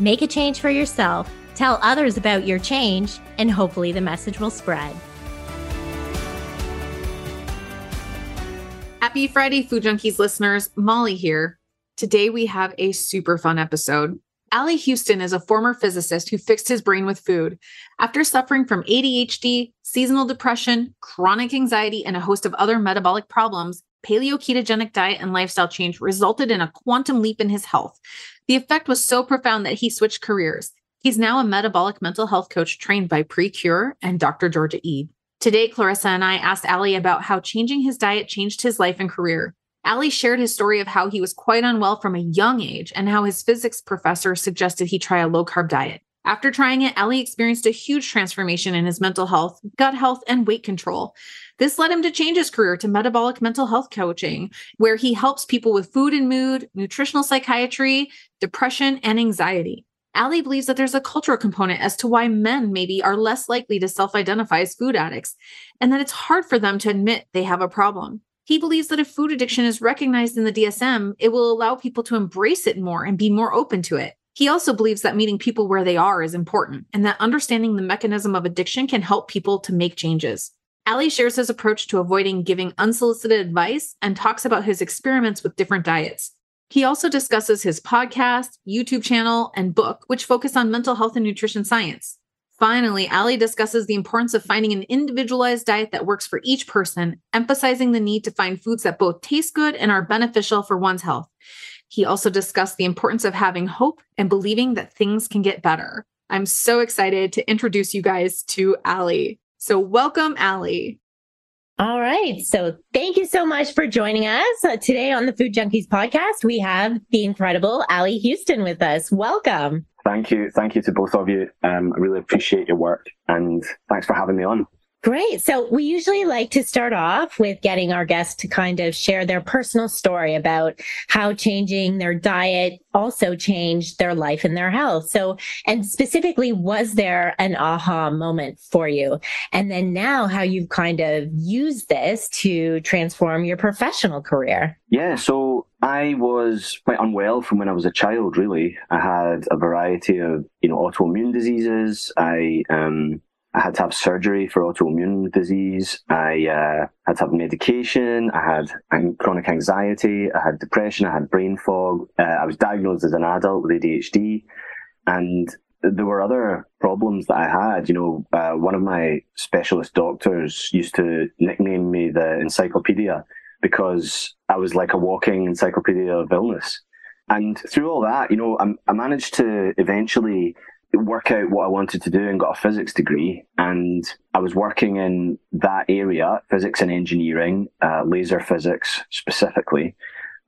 make a change for yourself, tell others about your change, and hopefully the message will spread. Happy Friday, Food Junkies listeners. Molly here. Today we have a super fun episode. Ally Houston is a former physicist who fixed his brain with food. After suffering from ADHD, seasonal depression, chronic anxiety, and a host of other metabolic problems, paleo ketogenic diet and lifestyle change resulted in a quantum leap in his health. The effect was so profound that he switched careers. He's now a metabolic mental health coach trained by PreKure and Dr. Georgia Ede. Today, Clarissa and I asked Ally about how changing his diet changed his life and career. Ally shared his story of how he was quite unwell from a young age and how his physics professor suggested he try a low carb diet. After trying it, Ally experienced a huge transformation in his mental health, gut health, and weight control. This led him to change his career to metabolic mental health coaching, where he helps people with food and mood, nutritional psychiatry, depression, and anxiety. Ally believes that there's a cultural component as to why men maybe are less likely to self identify as food addicts, and that it's hard for them to admit they have a problem. He believes that if food addiction is recognized in the DSM, it will allow people to embrace it more and be more open to it. He also believes that meeting people where they are is important and that understanding the mechanism of addiction can help people to make changes. Ally shares his approach to avoiding giving unsolicited advice and talks about his experiments with different diets. He also discusses his podcast, YouTube channel, and book, which focus on mental health and nutrition science. Finally, Ally discusses the importance of finding an individualized diet that works for each person, emphasizing the need to find foods that both taste good and are beneficial for one's health. He also discussed the importance of having hope and believing that things can get better. I'm so excited to introduce you guys to Ally. So, welcome, Ally. All right. So thank you so much for joining us. Uh, today on the Food Junkies podcast, we have the incredible Ally Houston with us. Welcome. Thank you. Thank you to both of you. Um, I really appreciate your work and thanks for having me on. Great. So we usually like to start off with getting our guests to kind of share their personal story about how changing their diet also changed their life and their health. So, and specifically, was there an aha moment for you? And then now how you've kind of used this to transform your professional career? Yeah. So I was quite unwell from when I was a child, really. I had a variety of, you know, autoimmune diseases. I, um, I had to have surgery for autoimmune disease. I uh, had to have medication. I had chronic anxiety. I had depression. I had brain fog. Uh, I was diagnosed as an adult with ADHD. And there were other problems that I had. You know, uh, one of my specialist doctors used to nickname me the encyclopedia because I was like a walking encyclopedia of illness. And through all that, you know, I, I managed to eventually work out what I wanted to do and got a physics degree. And I was working in that area, physics and engineering, uh, laser physics specifically.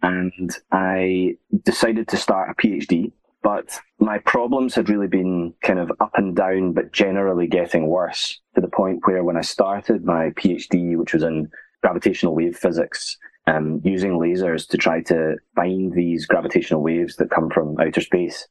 And I decided to start a PhD, but my problems had really been kind of up and down, but generally getting worse to the point where when I started my PhD, which was in gravitational wave physics, um, using lasers to try to find these gravitational waves that come from outer space,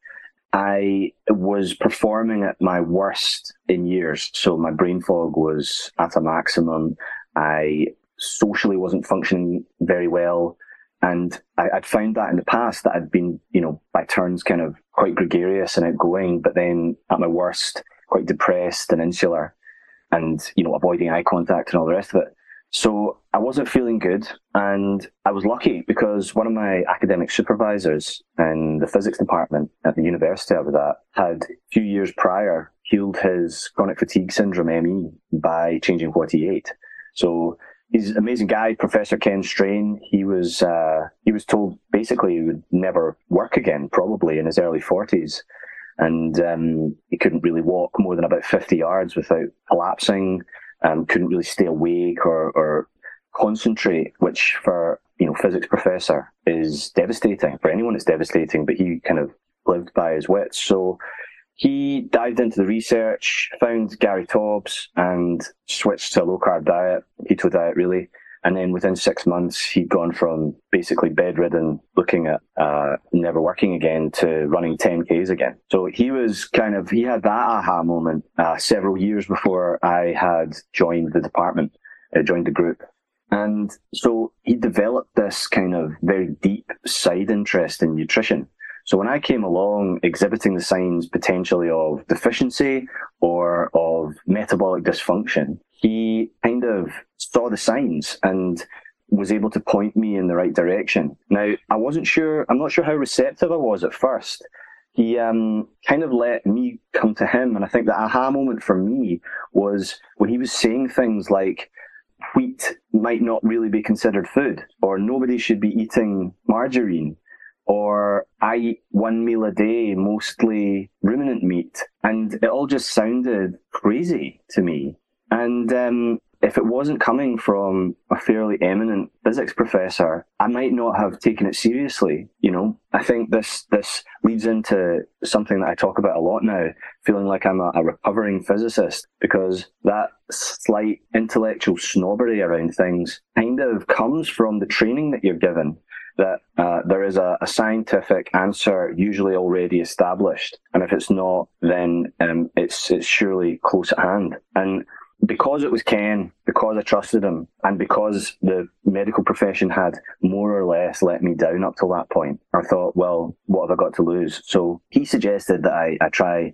I was performing at my worst in years. So my brain fog was at a maximum. I socially wasn't functioning very well. And I, would found that in the past that I'd been, you know, by turns kind of quite gregarious and outgoing, but then at my worst, quite depressed and insular and, you know, avoiding eye contact and all the rest of it. So I wasn't feeling good. And I was lucky because one of my academic supervisors in the physics department at the university I was at had a few years prior healed his chronic fatigue syndrome ME by changing what he ate. So he's an amazing guy, Professor Ken Strain. He was, uh, he was told basically he would never work again, probably in his early forties. And, um, he couldn't really walk more than about 50 yards without collapsing um, couldn't really stay awake or, or concentrate, which for you know physics professor is devastating. For anyone, it's devastating. But he kind of lived by his wits. So he dived into the research, found Gary Taubes, and switched to a low carb diet, keto diet, really. And then within six months, he'd gone from basically bedridden, looking at uh, never working again, to running 10Ks again. So he was kind of, he had that aha moment uh, several years before I had joined the department, uh, joined the group. And so he developed this kind of very deep side interest in nutrition. So when I came along exhibiting the signs potentially of deficiency or of metabolic dysfunction, he kind of saw the signs and was able to point me in the right direction. Now, I wasn't sure, I'm not sure how receptive I was at first. He um, kind of let me come to him. And I think the aha moment for me was when he was saying things like, wheat might not really be considered food, or nobody should be eating margarine, or I eat one meal a day, mostly ruminant meat. And it all just sounded crazy to me. And um, if it wasn't coming from a fairly eminent physics professor, I might not have taken it seriously. You know, I think this this leads into something that I talk about a lot now, feeling like I'm a, a recovering physicist because that slight intellectual snobbery around things kind of comes from the training that you're given that uh, there is a, a, scientific answer usually already established, and if it's not, then um, it's it's surely close at hand. And because it was Ken, because I trusted him, and because the medical profession had more or less let me down up till that point, I thought, well, what have I got to lose? So he suggested that I, I try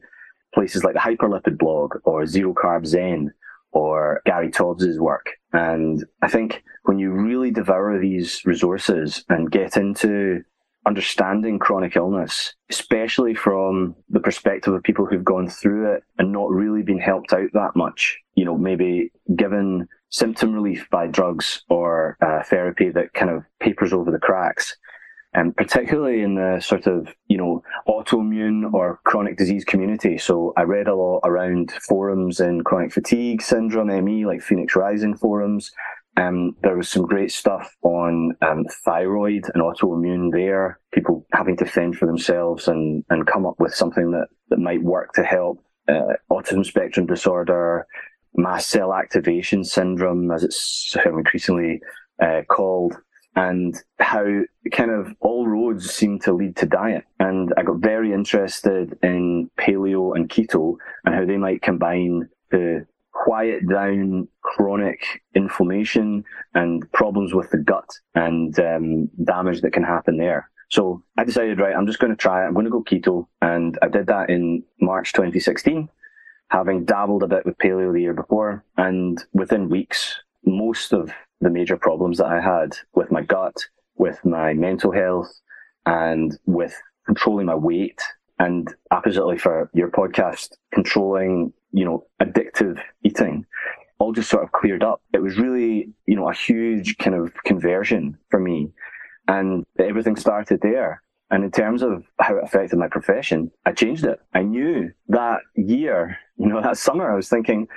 places like the Hyperlipid blog or Zero Carb Zen or Gary Taubes' work. And I think when you really devour these resources and get into understanding chronic illness, especially from the perspective of people who've gone through it and not really been helped out that much. You know, maybe given symptom relief by drugs or uh, therapy that kind of papers over the cracks. And particularly in the sort of, you know, autoimmune or chronic disease community. So I read a lot around forums in chronic fatigue syndrome, ME, like Phoenix Rising forums, um, there was some great stuff on um, thyroid and autoimmune there, people having to fend for themselves and, and come up with something that, that might work to help uh, autism spectrum disorder, mast cell activation syndrome, as it's increasingly uh, called, and how kind of all roads seem to lead to diet. And I got very interested in paleo and keto and how they might combine to quiet down chronic inflammation and problems with the gut and um, damage that can happen there. So I decided, right, I'm just going to try it. I'm going to go keto. And I did that in March 2016, having dabbled a bit with paleo the year before. And within weeks, most of the major problems that I had with my gut, with my mental health, and with controlling my weight, and oppositely for your podcast, controlling you know, addictive eating all just sort of cleared up. It was really, you know, a huge kind of conversion for me. And everything started there. And in terms of how it affected my profession, I changed it. I knew that year, you know, that summer, I was thinking,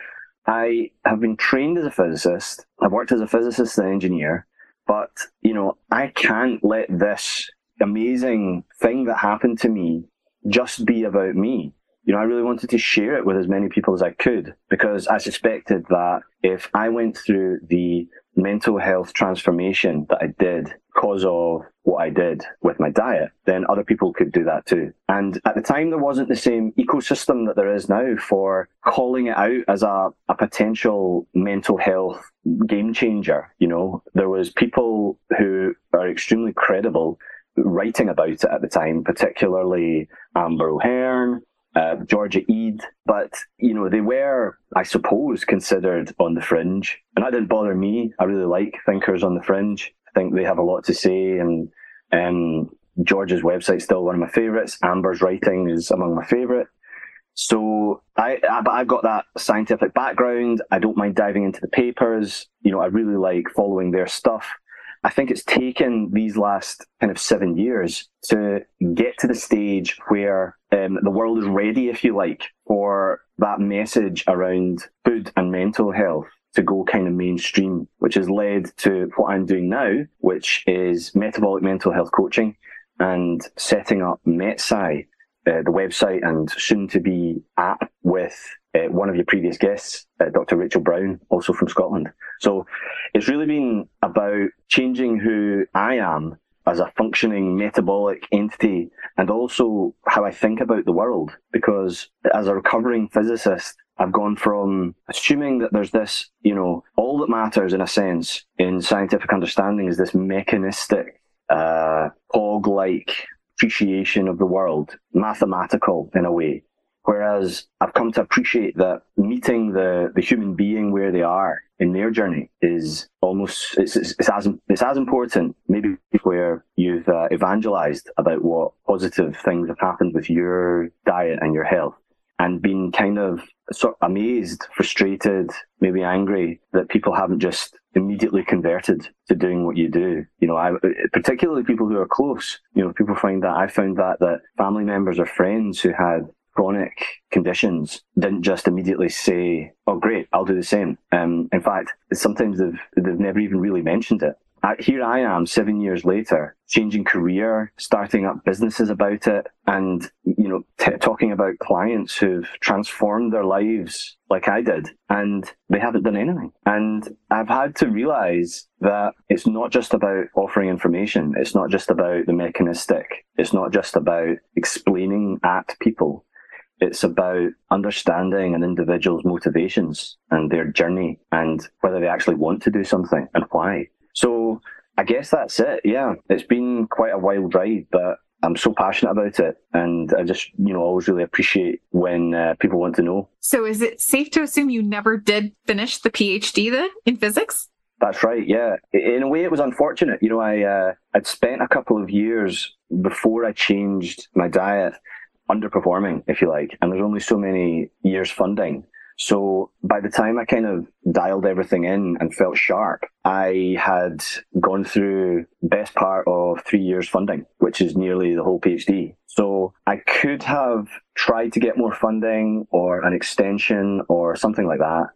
I have been trained as a physicist. I've worked as a physicist and engineer, but, you know, I can't let this amazing thing that happened to me just be about me you know, I really wanted to share it with as many people as I could because I suspected that if I went through the mental health transformation that I did because of what I did with my diet, then other people could do that too. And at the time, there wasn't the same ecosystem that there is now for calling it out as a, a potential mental health game changer. You know, there was people who are extremely credible writing about it at the time, particularly Amber O'Hearn, uh, Georgia Ede, but you know they were, I suppose, considered on the fringe, and that didn't bother me. I really like thinkers on the fringe. I think they have a lot to say, and um, George's website's still one of my favourites. Amber's writing is among my favourite. So I, I, but I've got that scientific background. I don't mind diving into the papers. You know, I really like following their stuff. I think it's taken these last kind of seven years to get to the stage where um, the world is ready, if you like, for that message around food and mental health to go kind of mainstream, which has led to what I'm doing now, which is metabolic mental health coaching and setting up MetSci uh, the website and soon to be app with uh, one of your previous guests, uh, Dr. Rachel Brown, also from Scotland. So it's really been about changing who I am as a functioning metabolic entity and also how I think about the world. Because as a recovering physicist, I've gone from assuming that there's this, you know, all that matters in a sense in scientific understanding is this mechanistic, uh, cog-like appreciation of the world, mathematical in a way. Whereas I've come to appreciate that meeting the, the human being where they are in their journey is almost it's, it's, it's as it's as important maybe where you've uh, evangelized about what positive things have happened with your diet and your health and been kind of sort of amazed, frustrated, maybe angry that people haven't just immediately converted to doing what you do. You know, I, particularly people who are close, you know, people find that I found that, that family members or friends who had chronic conditions didn't just immediately say, "Oh, great, I'll do the same." Um, in fact, sometimes they've they've never even really mentioned it. Here I am, seven years later, changing career, starting up businesses about it, and you know, t- talking about clients who've transformed their lives like I did, and they haven't done anything. And I've had to realize that it's not just about offering information. It's not just about the mechanistic. It's not just about explaining at people it's about understanding an individual's motivations and their journey and whether they actually want to do something and why. So I guess that's it. Yeah, it's been quite a wild ride, but I'm so passionate about it, and I just you know always really appreciate when uh, people want to know. So is it safe to assume you never did finish the PhD then in physics? That's right. Yeah, in a way, it was unfortunate. You know, I uh, I'd spent a couple of years before I changed my diet underperforming, if you like, and there's only so many years funding. So by the time I kind of dialed everything in and felt sharp, I had gone through best part of three years funding, which is nearly the whole PhD. So I could have tried to get more funding or an extension or something like that.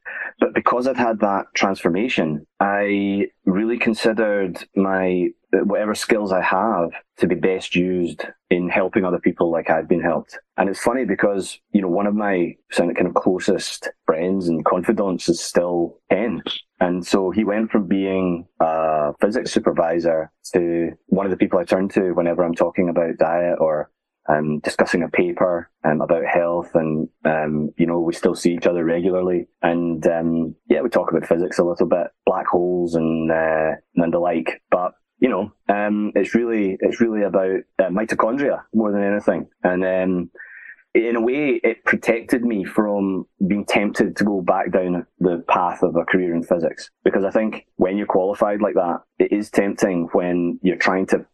But because I'd had that transformation, I really considered my whatever skills I have to be best used in helping other people like I've been helped. And it's funny because, you know, one of my kind of closest friends and confidants is still Ken. And so he went from being a physics supervisor to one of the people I turn to whenever I'm talking about diet or um, discussing a paper um, about health, and um, you know we still see each other regularly, and um, yeah, we talk about physics a little bit, black holes and uh, and the like. But you know, um, it's really it's really about uh, mitochondria more than anything, and um, in a way, it protected me from being tempted to go back down the path of a career in physics. Because I think when you're qualified like that, it is tempting when you're trying to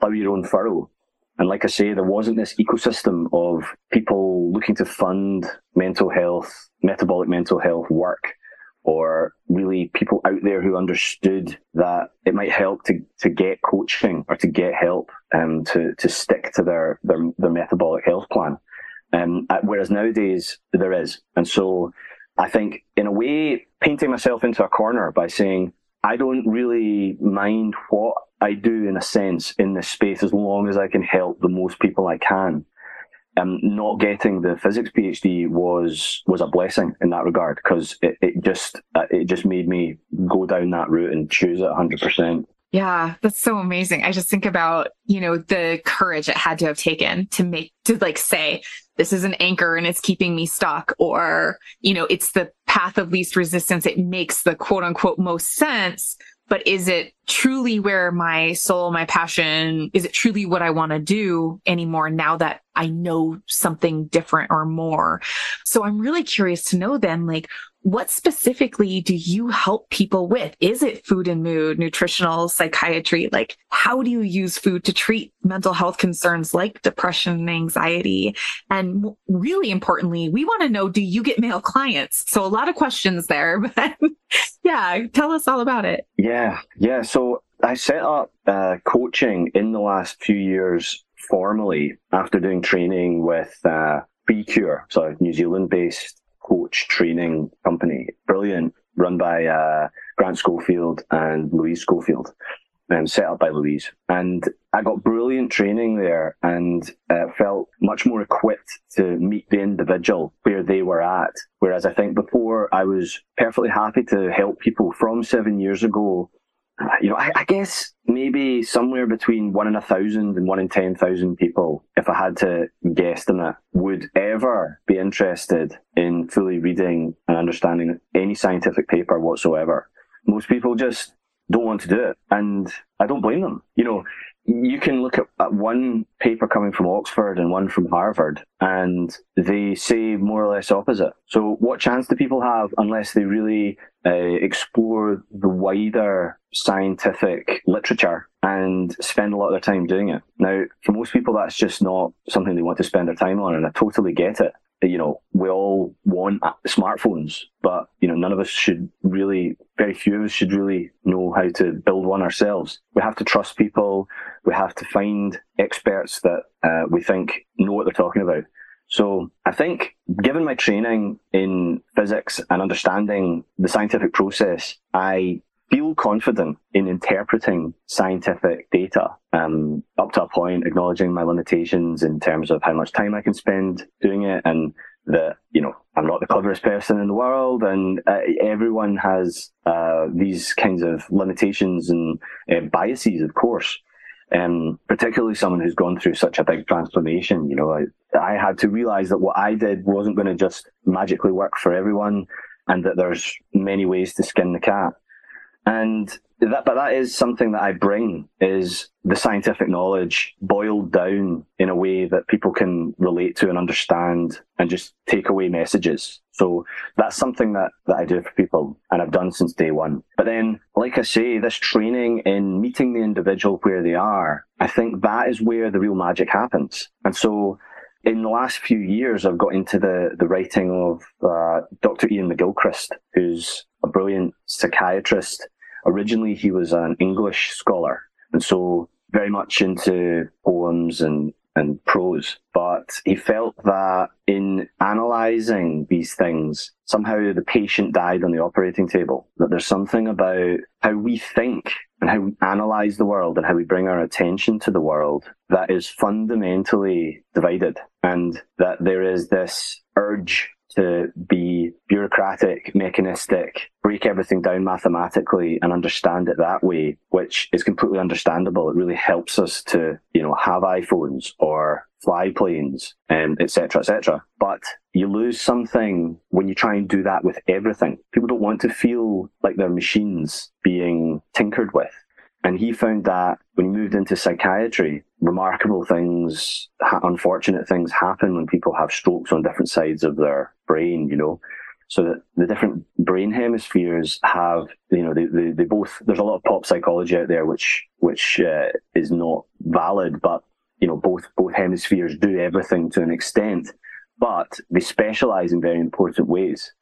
plough your own furrow. And like I say, there wasn't this ecosystem of people looking to fund mental health, metabolic mental health work, or really people out there who understood that it might help to, to get coaching or to get help um, to, to stick to their, their, their metabolic health plan. Um, whereas nowadays there is. And so I think in a way, painting myself into a corner by saying, I don't really mind what I do in a sense in this space as long as I can help the most people I can. Um, not getting the physics PhD was was a blessing in that regard because it, it just uh, it just made me go down that route and choose it 100 percent yeah, that's so amazing. I just think about, you know, the courage it had to have taken to make, to like say, this is an anchor and it's keeping me stuck, or, you know, it's the path of least resistance. It makes the quote unquote most sense. But is it truly where my soul, my passion, is it truly what I want to do anymore now that I know something different or more? So I'm really curious to know then, like, what specifically do you help people with? Is it food and mood, nutritional psychiatry? Like, how do you use food to treat mental health concerns like depression and anxiety? And really importantly, we want to know, do you get male clients? So a lot of questions there, but yeah, tell us all about it. Yeah. Yeah. So I set up uh, coaching in the last few years formally after doing training with uh, PreKure, so New Zealand based coach training company. Brilliant, run by uh, Grant Schofield and Louise Schofield, and set up by Louise. And I got brilliant training there and uh, felt much more equipped to meet the individual where they were at. Whereas I think before I was perfectly happy to help people from seven years ago. Uh, you know, I, I guess maybe somewhere between one in a thousand and one in 10,000 people, if I had to guess on guesstimate, would ever be interested in fully reading and understanding any scientific paper whatsoever. Most people just don't want to do it. And I don't blame them. You know, you can look at, at, one paper coming from Oxford and one from Harvard, and they say more or less opposite. So, what chance do people have unless they really uh, explore the wider scientific literature and spend a lot of their time doing it? Now, for most people, that's just not something they want to spend their time on, and I totally get it you know, we all want smartphones, but, you know, none of us should really, very few of us should really know how to build one ourselves. We have to trust people. We have to find experts that uh, we think know what they're talking about. So I think given my training in physics and understanding the scientific process, I feel confident in interpreting scientific data um, up to a point, acknowledging my limitations in terms of how much time I can spend doing it, and that you know I'm not the cleverest person in the world, and uh, everyone has uh, these kinds of limitations and uh, biases, of course. Um, particularly someone who's gone through such a big transformation, you know, I, I had to realize that what I did wasn't going to just magically work for everyone, and that there's many ways to skin the cat. And that, but that is something that I bring is the scientific knowledge boiled down in a way that people can relate to and understand and just take away messages. So that's something that, that I do for people and I've done since day one. But then, like I say, this training in meeting the individual where they are, I think that is where the real magic happens. And so in the last few years, I've got into the, the writing of uh, Dr. Iain McGilchrist, who's a brilliant psychiatrist originally he was an English scholar, and so very much into poems and and prose. But he felt that in analysing these things, somehow the patient died on the operating table. That there's something about how we think and how we analyse the world and how we bring our attention to the world that is fundamentally divided. And that there is this urge to be bureaucratic, mechanistic, break everything down mathematically and understand it that way, which is completely understandable. It really helps us to, you know, have iPhones or fly planes, um, etc., etc. But you lose something when you try and do that with everything. People don't want to feel like they're machines being tinkered with. And he found that when he moved into psychiatry, remarkable things, unfortunate things happen when people have strokes on different sides of their brain, you know. So that the different brain hemispheres have, you know, they, they, they both, there's a lot of pop psychology out there which, which uh, is not valid, but, you know, both, both hemispheres do everything to an extent, but they specialize in very important ways.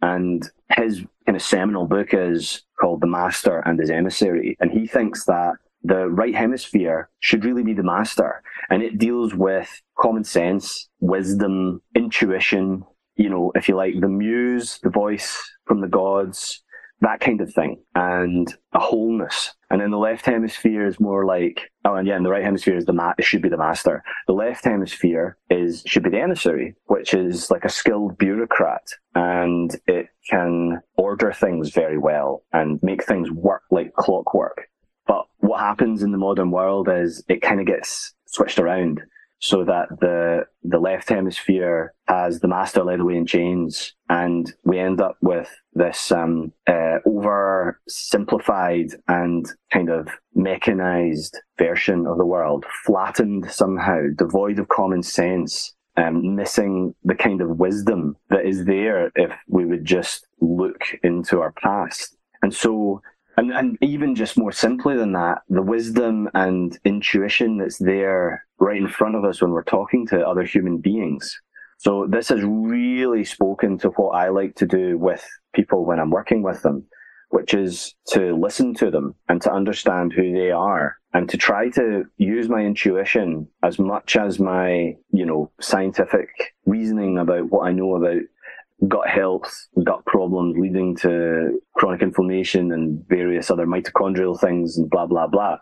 And his kind of seminal book is called The Master and His Emissary. And he thinks that the right hemisphere should really be the master. And it deals with common sense, wisdom, intuition, you know, if you like, the muse, the voice from the gods, that kind of thing, and a wholeness. And then the left hemisphere is more like, oh, and yeah, and the right hemisphere is the ma- it should be the master. The left hemisphere is should be the emissary, which is like a skilled bureaucrat, and it can order things very well and make things work like clockwork. But what happens in the modern world is it kind of gets switched around so that the the left hemisphere has the master led away in chains, and we end up with this um, uh, over simplified and kind of mechanized version of the world, flattened somehow, devoid of common sense. Um, missing the kind of wisdom that is there if we would just look into our past. And so and, and even just more simply than that, the wisdom and intuition that's there right in front of us when we're talking to other human beings. So this has really spoken to what I like to do with people when I'm working with them, which is to listen to them and to understand who they are and to try to use my intuition as much as my, you know, scientific reasoning about what I know about gut health, gut problems leading to chronic inflammation and various other mitochondrial things and blah, blah, blah.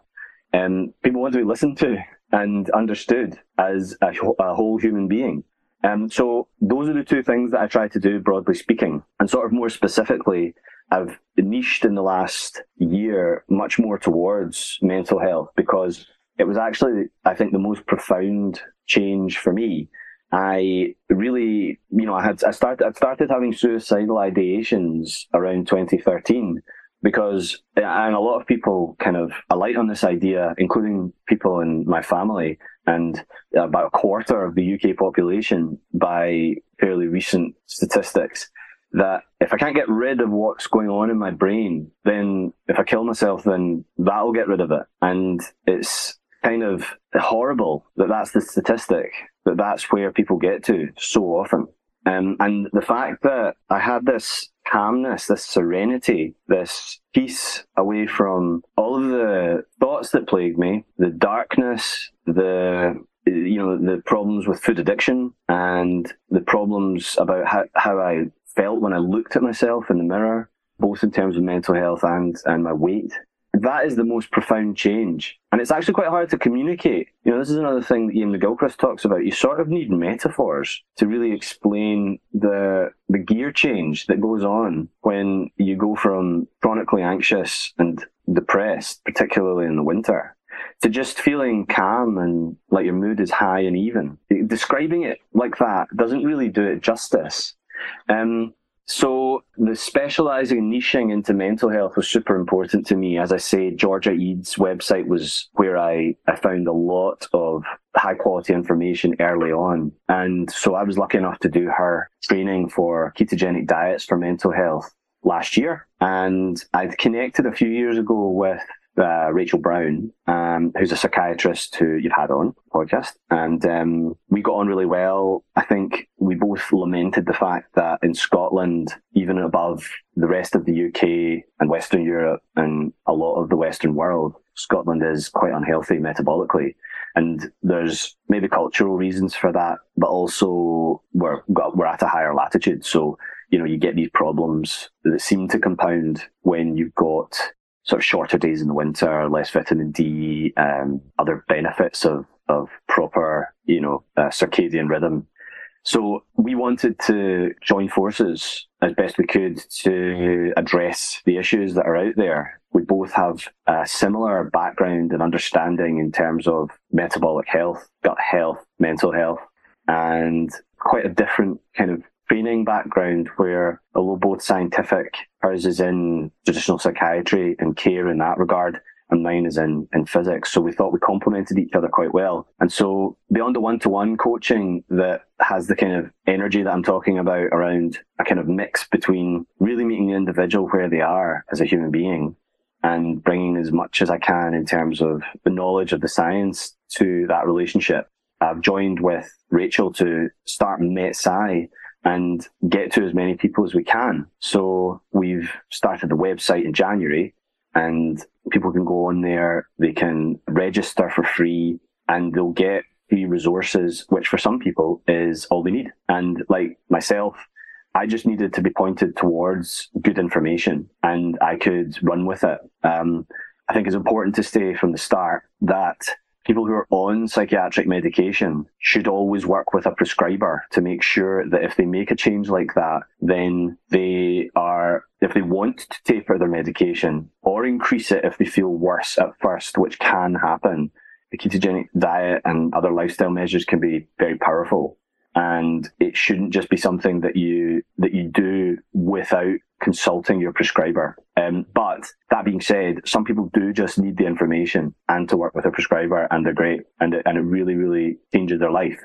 And people want to be listened to. and understood as a, a whole human being. Um, so those are the two things that I try to do, broadly speaking, and sort of more specifically, I've niched in the last year much more towards mental health because it was actually, I think, the most profound change for me. I really, you know, I had I started I started having suicidal ideations around 2013 because and a lot of people kind of alight on this idea, including people in my family, and about a quarter of the UK population by fairly recent statistics. That if I can't get rid of what's going on in my brain, then if I kill myself, then that'll get rid of it. And it's kind of horrible that that's the statistic, that that's where people get to so often. Um, and the fact that I had this calmness, this serenity, this peace away from all of the thoughts that plagued me, the darkness, the you know the problems with food addiction and the problems about how, how I felt when I looked at myself in the mirror, both in terms of mental health and and my weight that is the most profound change. And it's actually quite hard to communicate. You know, this is another thing that Iain McGilchrist talks about. You sort of need metaphors to really explain the the gear change that goes on when you go from chronically anxious and depressed, particularly in the winter, to just feeling calm and like your mood is high and even. Describing it like that doesn't really do it justice. Um, so the specializing and niching into mental health was super important to me. As I say, Georgia Ede's website was where I, I found a lot of high quality information early on. And so I was lucky enough to do her training for ketogenic diets for mental health last year. And I'd connected a few years ago with uh, Rachel Brown, um, who's a psychiatrist who you've had on podcast, and um, we got on really well. I think we both lamented the fact that in Scotland, even above the rest of the UK and Western Europe and a lot of the Western world, Scotland is quite unhealthy metabolically. And there's maybe cultural reasons for that, but also we're, we're at a higher latitude. So, you know, you get these problems that seem to compound when you've got sort of shorter days in the winter, less vitamin D, um, other benefits of, of proper, you know, uh, circadian rhythm. So we wanted to join forces as best we could to address the issues that are out there. We both have a similar background and understanding in terms of metabolic health, gut health, mental health, and quite a different kind of training background where, although both scientific, hers is in traditional psychiatry and care in that regard, and mine is in, in physics. So we thought we complemented each other quite well. And so beyond the one to one coaching that has the kind of energy that I'm talking about around a kind of mix between really meeting the individual where they are as a human being and bringing as much as I can in terms of the knowledge of the science to that relationship. I've joined with Rachel to start MetSci, and get to as many people as we can. So we've started the website in January and people can go on there, they can register for free and they'll get free resources, which for some people is all they need. And like myself, I just needed to be pointed towards good information and I could run with it. Um, I think it's important to say from the start that people who are on psychiatric medication should always work with a prescriber to make sure that if they make a change like that, then they are, if they want to taper their medication or increase it if they feel worse at first, which can happen, the ketogenic diet and other lifestyle measures can be very powerful and it shouldn't just be something that you that you do without consulting your prescriber. Um, but that being said, some people do just need the information and to work with a prescriber, and they're great, and it, and it really really changes their life.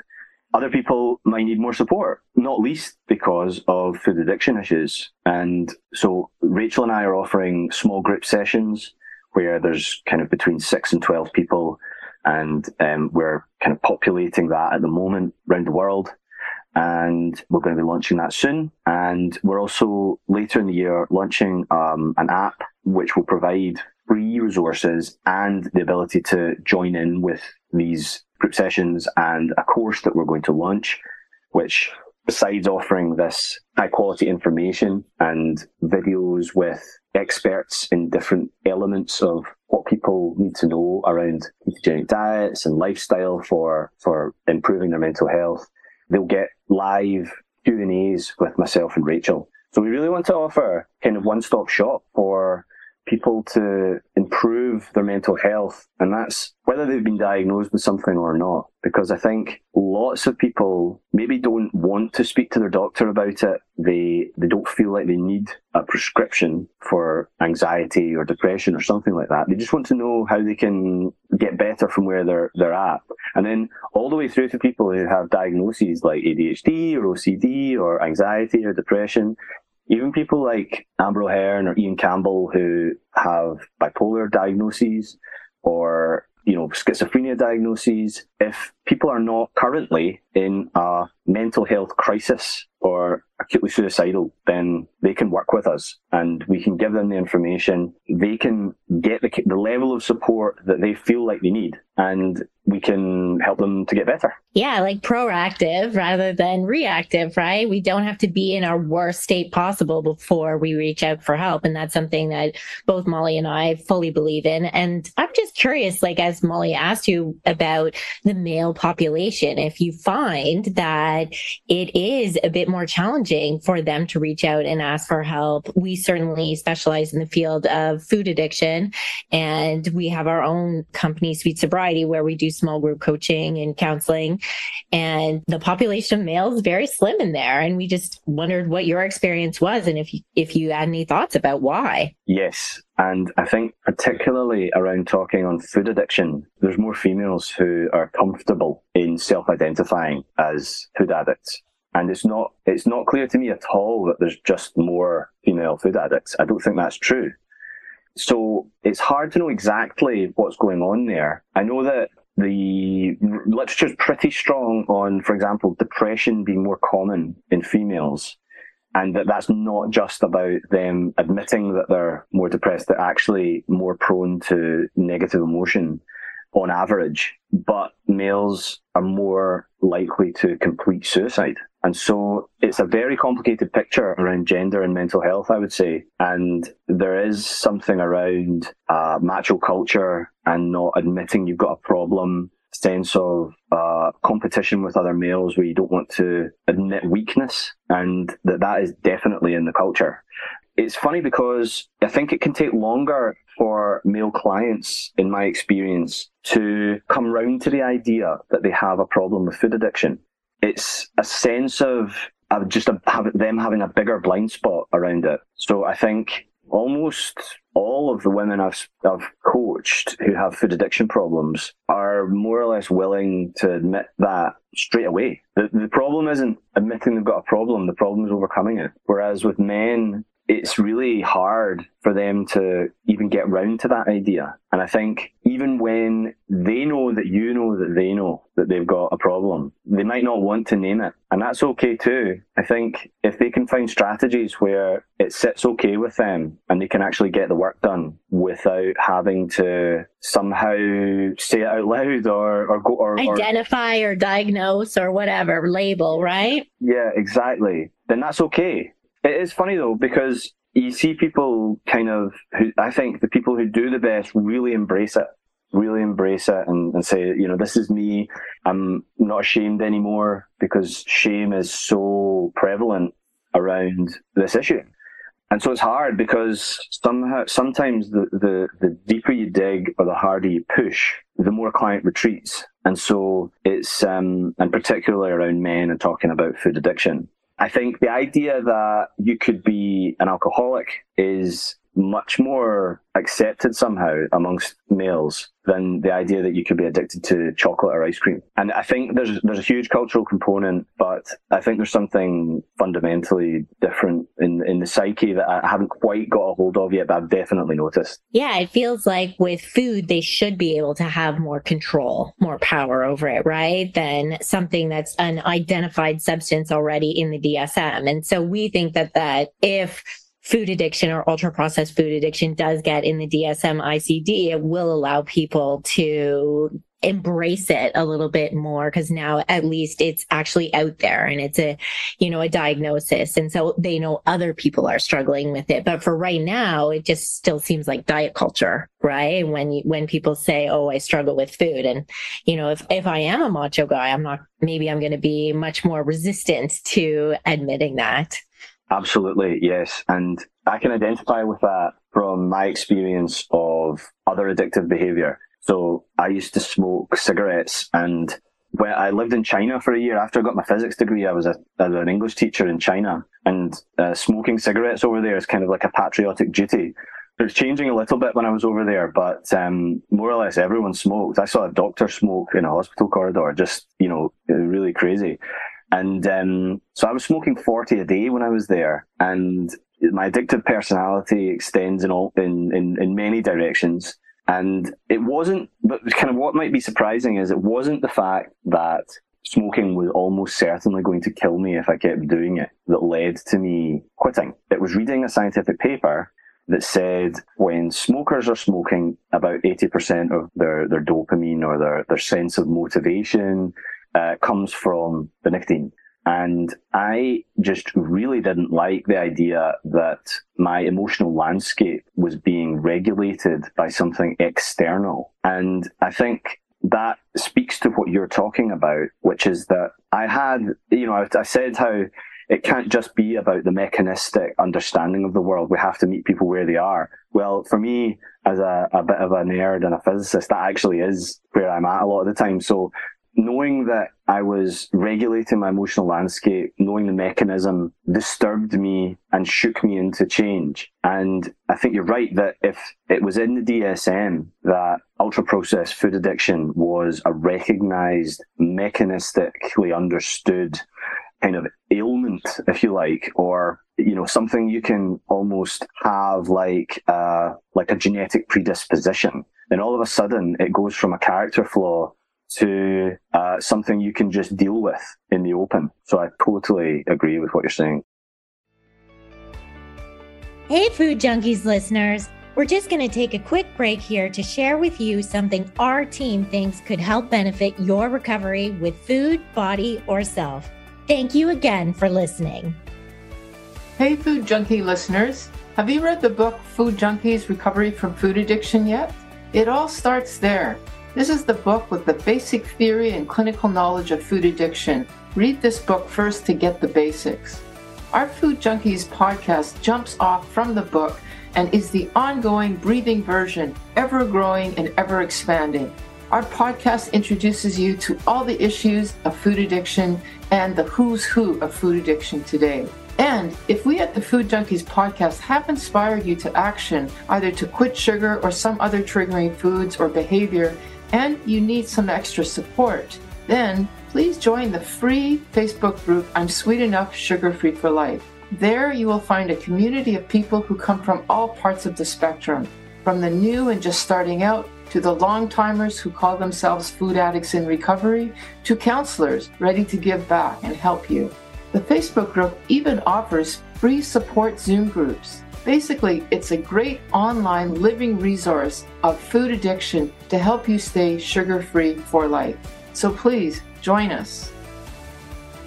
Other people might need more support, not least because of food addiction issues. And so Rachel and I are offering small group sessions where there's kind of between six and 12 people and um, we're kind of populating that at the moment around the world. And we're going to be launching that soon. And we're also later in the year launching um, an app which will provide free resources and the ability to join in with these group sessions and a course that we're going to launch, which besides offering this high quality information and videos with experts in different elements of what people need to know around ketogenic diets and lifestyle for, for improving their mental health, they'll get live Q&As with myself and Rachel. So we really want to offer kind of one-stop shop for people to improve their mental health. And that's whether they've been diagnosed with something or not. Because I think lots of people maybe don't want to speak to their doctor about it. They, they don't feel like they need a prescription for anxiety or depression or something like that. They just want to know how they can get better from where they're, they're at. And then all the way through to people who have diagnoses like ADHD or OCD or anxiety or depression even people like Amber O'Hearn or Iain Campbell who have bipolar diagnoses or you know schizophrenia diagnoses if people are not currently in a mental health crisis or acutely suicidal, then they can work with us and we can give them the information. They can get the, the level of support that they feel like they need and we can help them to get better. Yeah, like proactive rather than reactive, right? We don't have to be in our worst state possible before we reach out for help. And that's something that both Molly and I fully believe in. And I'm just curious, like, as Molly asked you about the male population, if you find that it is a bit more challenging for them to reach out and ask for help, we certainly specialize in the field of food addiction. And we have our own company, Sweet Sobriety, where we do small group coaching and counseling. And the population of males very slim in there. And we just wondered what your experience was and if you, if you had any thoughts about why. Yes. And I think particularly around talking on food addiction, there's more females who are comfortable in self-identifying as food addicts. And it's not, it's not clear to me at all that there's just more female food addicts. I don't think that's true. So it's hard to know exactly what's going on there. I know that the literature is pretty strong on, for example, depression being more common in females and that that's not just about them admitting that they're more depressed, they're actually more prone to negative emotion on average, but males are more likely to complete suicide. And so it's a very complicated picture around gender and mental health, I would say. And there is something around uh, macho culture and not admitting you've got a problem sense of uh, competition with other males where you don't want to admit weakness and that that is definitely in the culture. It's funny because I think it can take longer for male clients, in my experience, to come round to the idea that they have a problem with food addiction. It's a sense of, just a, have, them having a bigger blind spot around it. So I think almost all of the women I've, I've coached who have food addiction problems are more or less willing to admit that straight away. The, the problem isn't admitting they've got a problem, the problem is overcoming it. Whereas with men, it's really hard for them to even get round to that idea. And I think even when they know that you know that they know that they've got a problem, they might not want to name it. And that's okay too. I think if they can find strategies where it sits okay with them and they can actually get the work done without having to somehow say it out loud or, or go or identify or, or diagnose or whatever label, right? Yeah, exactly. Then that's okay it is funny though because you see people kind of who I think the people who do the best really embrace it, really embrace it and, and say, you know, this is me. I'm not ashamed anymore because shame is so prevalent around this issue. And so it's hard because somehow, sometimes the, the, the deeper you dig or the harder you push, the more client retreats. And so it's, um, and particularly around men and talking about food addiction, I think the idea that you could be an alcoholic is much more accepted somehow amongst males than the idea that you could be addicted to chocolate or ice cream. And I think there's there's a huge cultural component, but I think there's something fundamentally different in in the psyche that I haven't quite got a hold of yet, but I've definitely noticed. Yeah, it feels like with food they should be able to have more control, more power over it, right? Than something that's an identified substance already in the DSM. And so we think that that if food addiction or ultra processed food addiction does get in the DSM ICD, it will allow people to embrace it a little bit more because now at least it's actually out there and it's a you know a diagnosis and so they know other people are struggling with it. But for right now it just still seems like diet culture right? And when when people say oh i struggle with food and you know if if i am a macho guy i'm not maybe i'm going to be much more resistant to admitting that absolutely yes and i can identify with that from my experience of other addictive behavior so I used to smoke cigarettes and when I lived in China for a year after I got my physics degree, I was, a, I was an English teacher in China and uh, smoking cigarettes over there is kind of like a patriotic duty. It was changing a little bit when I was over there, but um, more or less everyone smoked. I saw a doctor smoke in a hospital corridor, just, you know, really crazy. And um, so I was smoking 40 a day when I was there. And my addictive personality extends in all in, in, in many directions. And it wasn't, but kind of what might be surprising is it wasn't the fact that smoking was almost certainly going to kill me if I kept doing it that led to me quitting. It was reading a scientific paper that said when smokers are smoking, about 80% of their, their dopamine or their, their sense of motivation uh, comes from the nicotine. And I just really didn't like the idea that my emotional landscape was being regulated by something external. And I think that speaks to what you're talking about, which is that I had, you know, I, I said how it can't just be about the mechanistic understanding of the world. We have to meet people where they are. Well, for me, as a, a bit of a nerd and a physicist, that actually is where I'm at a lot of the time. So knowing that I was regulating my emotional landscape, knowing the mechanism disturbed me and shook me into change. And I think you're right that if it was in the DSM that ultra processed food addiction was a recognized, mechanistically understood kind of ailment, if you like, or you know something you can almost have like uh, like a genetic predisposition. Then all of a sudden it goes from a character flaw to uh, something you can just deal with in the open. So I totally agree with what you're saying. Hey, Food Junkies listeners. We're just going to take a quick break here to share with you something our team thinks could help benefit your recovery with food, body, or self. Thank you again for listening. Hey, Food Junkie listeners. Have you read the book Food Junkies Recovery from Food Addiction yet? It all starts there. This is the book with the basic theory and clinical knowledge of food addiction. Read this book first to get the basics. Our Food Junkies podcast jumps off from the book and is the ongoing breathing version, ever growing and ever expanding. Our podcast introduces you to all the issues of food addiction and the who's who of food addiction today. And if we at the Food Junkies podcast have inspired you to action, either to quit sugar or some other triggering foods or behavior, and you need some extra support, then please join the free Facebook group I'm Sweet Enough Sugar Free for Life. There you will find a community of people who come from all parts of the spectrum, from the new and just starting out to the long timers who call themselves food addicts in recovery to counselors ready to give back and help you. The Facebook group even offers free support Zoom groups Basically, it's a great online living resource of food addiction to help you stay sugar free for life. So please join us.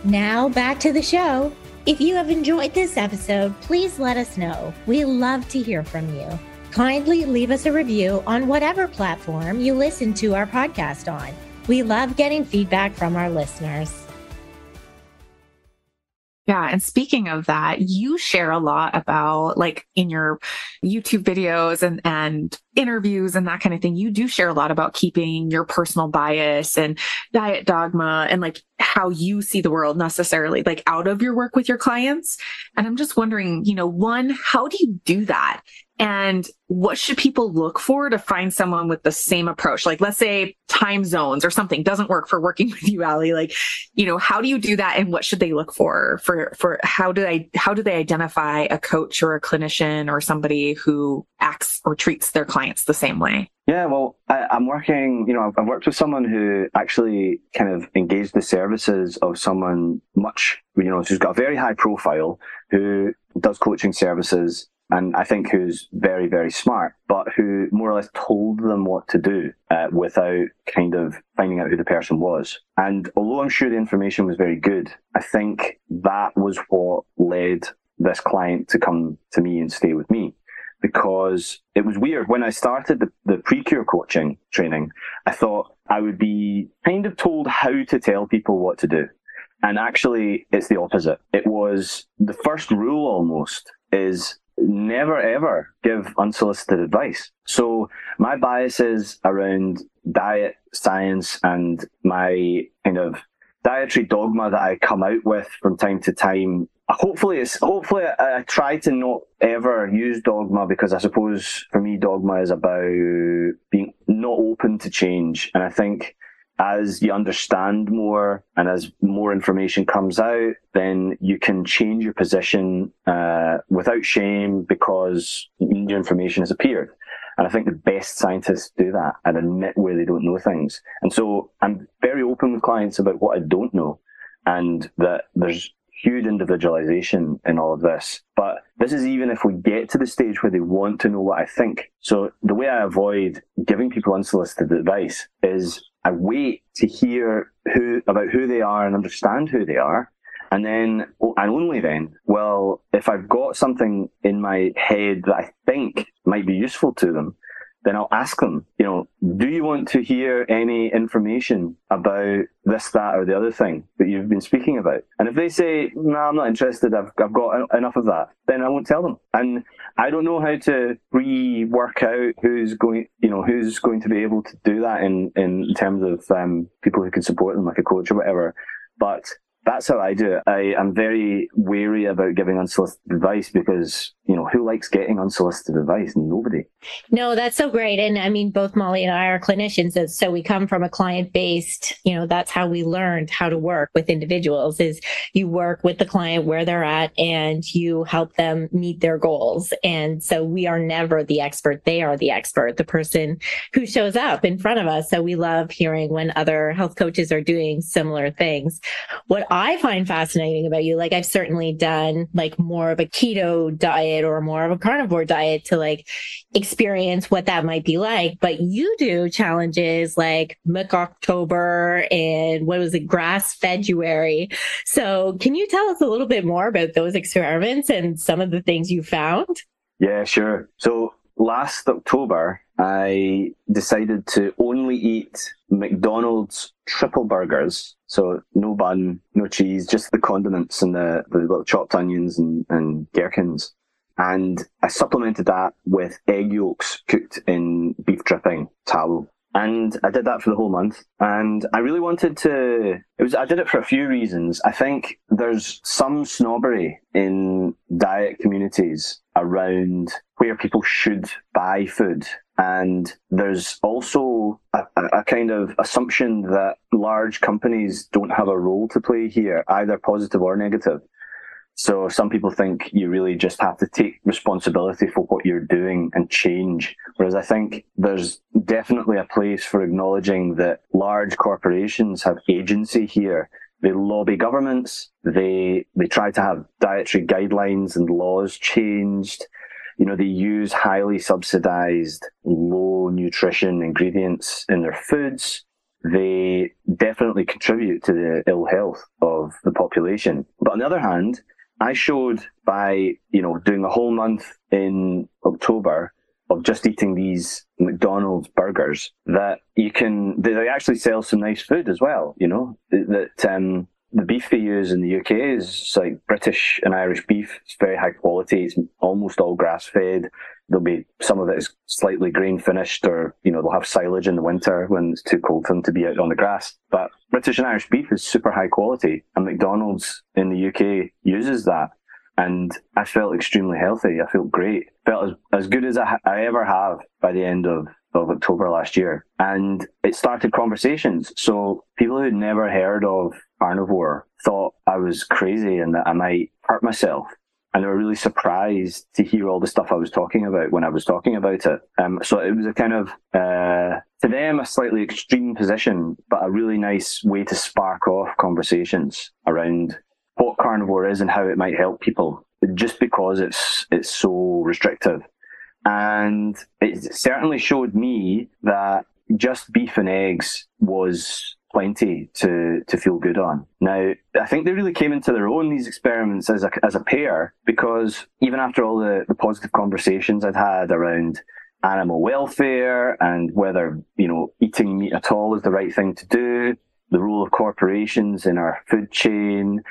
Now back to the show. If you have enjoyed this episode, please let us know. We love to hear from you. Kindly leave us a review on whatever platform you listen to our podcast on. We love getting feedback from our listeners. Yeah. And speaking of that, you share a lot about like in your YouTube videos and, and interviews and that kind of thing. You do share a lot about keeping your personal bias and diet dogma and like how you see the world necessarily like out of your work with your clients. And I'm just wondering, you know, one, how do you do that? And what should people look for to find someone with the same approach? Like, let's say time zones or something doesn't work for working with you, Ally. Like, you know, how do you do that? And what should they look for, for, for how do they, how do they identify a coach or a clinician or somebody who acts or treats their clients the same way? Yeah, well, I, am working, you know, I've, I've worked with someone who actually kind of engaged the services of someone much, you know, who's got a very high profile, who does coaching services and I think who's very, very smart, but who more or less told them what to do uh, without kind of finding out who the person was. And although I'm sure the information was very good, I think that was what led this client to come to me and stay with me because it was weird. When I started the, the PreKure coaching training, I thought I would be kind of told how to tell people what to do. And actually, it's the opposite. It was the first rule almost is never ever give unsolicited advice. So my biases around diet, science, and my kind of dietary dogma that I come out with from time to time hopefully it's hopefully I, I, try to not ever use dogma because I suppose for me dogma is about being not open to change and I think as you understand more and as more information comes out, then you can change your position uh, without shame because new information has appeared. And I think the best scientists do that and admit where they don't know things. And so I'm very open with clients about what I don't know and that there's huge individualization in all of this. But this is even if we get to the stage where they want to know what I think. So the way I avoid giving people unsolicited advice is I wait to hear who about who they are and understand who they are. And then, and only then, well, if I've got something in my head that I think might be useful to them, then I'll ask them, you know, do you want to hear any information about this, that, or the other thing that you've been speaking about? And if they say, no, I'm not interested, I've, I've got enough of that, then I won't tell them. And I don't know how to pre-work out who's going, you know, who's going to be able to do that in, in terms of um, people who can support them, like a coach or whatever. But that's how I do it. I am very wary about giving unsolicited advice because, you know, who likes getting unsolicited advice? Nobody. No, that's so great. And I mean, both Molly and I are clinicians. So we come from a client based, you know, that's how we learned how to work with individuals is you work with the client where they're at and you help them meet their goals. And so we are never the expert. They are the expert, the person who shows up in front of us. So we love hearing when other health coaches are doing similar things. What I find fascinating about you, like I've certainly done like more of a keto diet or more of a carnivore diet to like experience what that might be like. But you do challenges like Mick October and what was it, grass February. So can you tell us a little bit more about those experiments and some of the things you found? Yeah, sure. So last October, I decided to only eat McDonald's triple burgers. So no bun, no cheese, just the condiments and the, the little chopped onions and, and gherkins. And I supplemented that with egg yolks cooked in beef dripping tallow. And I did that for the whole month. And I really wanted to, it was, I did it for a few reasons. I think there's some snobbery in diet communities around where people should buy food. And there's also a, a, kind of assumption that large companies don't have a role to play here, either positive or negative. So some people think you really just have to take responsibility for what you're doing and change. Whereas I think there's definitely a place for acknowledging that large corporations have agency here. They lobby governments. They, they try to have dietary guidelines and laws changed. You know, they use highly subsidized, low nutrition ingredients in their foods they definitely contribute to the ill health of the population. But on the other hand, I showed by, you know, doing a whole month in October of just eating these McDonald's burgers that you can, they actually sell some nice food as well, you know, that, um, the beef they use in the UK is like British and Irish beef. It's very high quality. It's almost all grass fed. There'll be some of it is slightly grain finished or, you know, they'll have silage in the winter when it's too cold for them to be out on the grass. But British and Irish beef is super high quality and McDonald's in the UK uses that. And I felt extremely healthy. I felt great. Felt as, as good as I, I ever have by the end of of October last year. And it started conversations. So people who'd never heard of carnivore thought I was crazy and that I might hurt myself. And they were really surprised to hear all the stuff I was talking about when I was talking about it. Um, so it was a kind of, uh, to them, a slightly extreme position, but a really nice way to spark off conversations around what carnivore is and how it might help people. just because it's it's so restrictive. And it certainly showed me that just beef and eggs was plenty to to feel good on. Now, I think they really came into their own these experiments as a as a pair because even after all the, the positive conversations I'd had around animal welfare and whether you know eating meat at all is the right thing to do, the role of corporations in our food chain,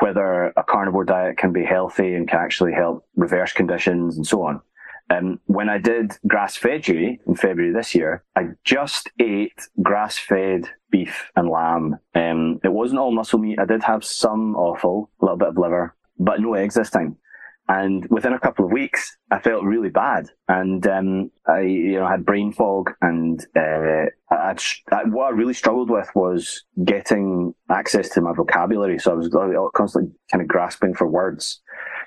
whether a carnivore diet can be healthy and can actually help reverse conditions and so on. Um, when I did grass fedgery in February this year, I just ate grass fed beef and lamb. Um, it wasn't all muscle meat. I did have some offal, a little bit of liver, but no eggs this time. And within a couple of weeks, I felt really bad, and um, I, you know, had brain fog, and uh, I, I, what I really struggled with was getting access to my vocabulary. So I was constantly kind of grasping for words.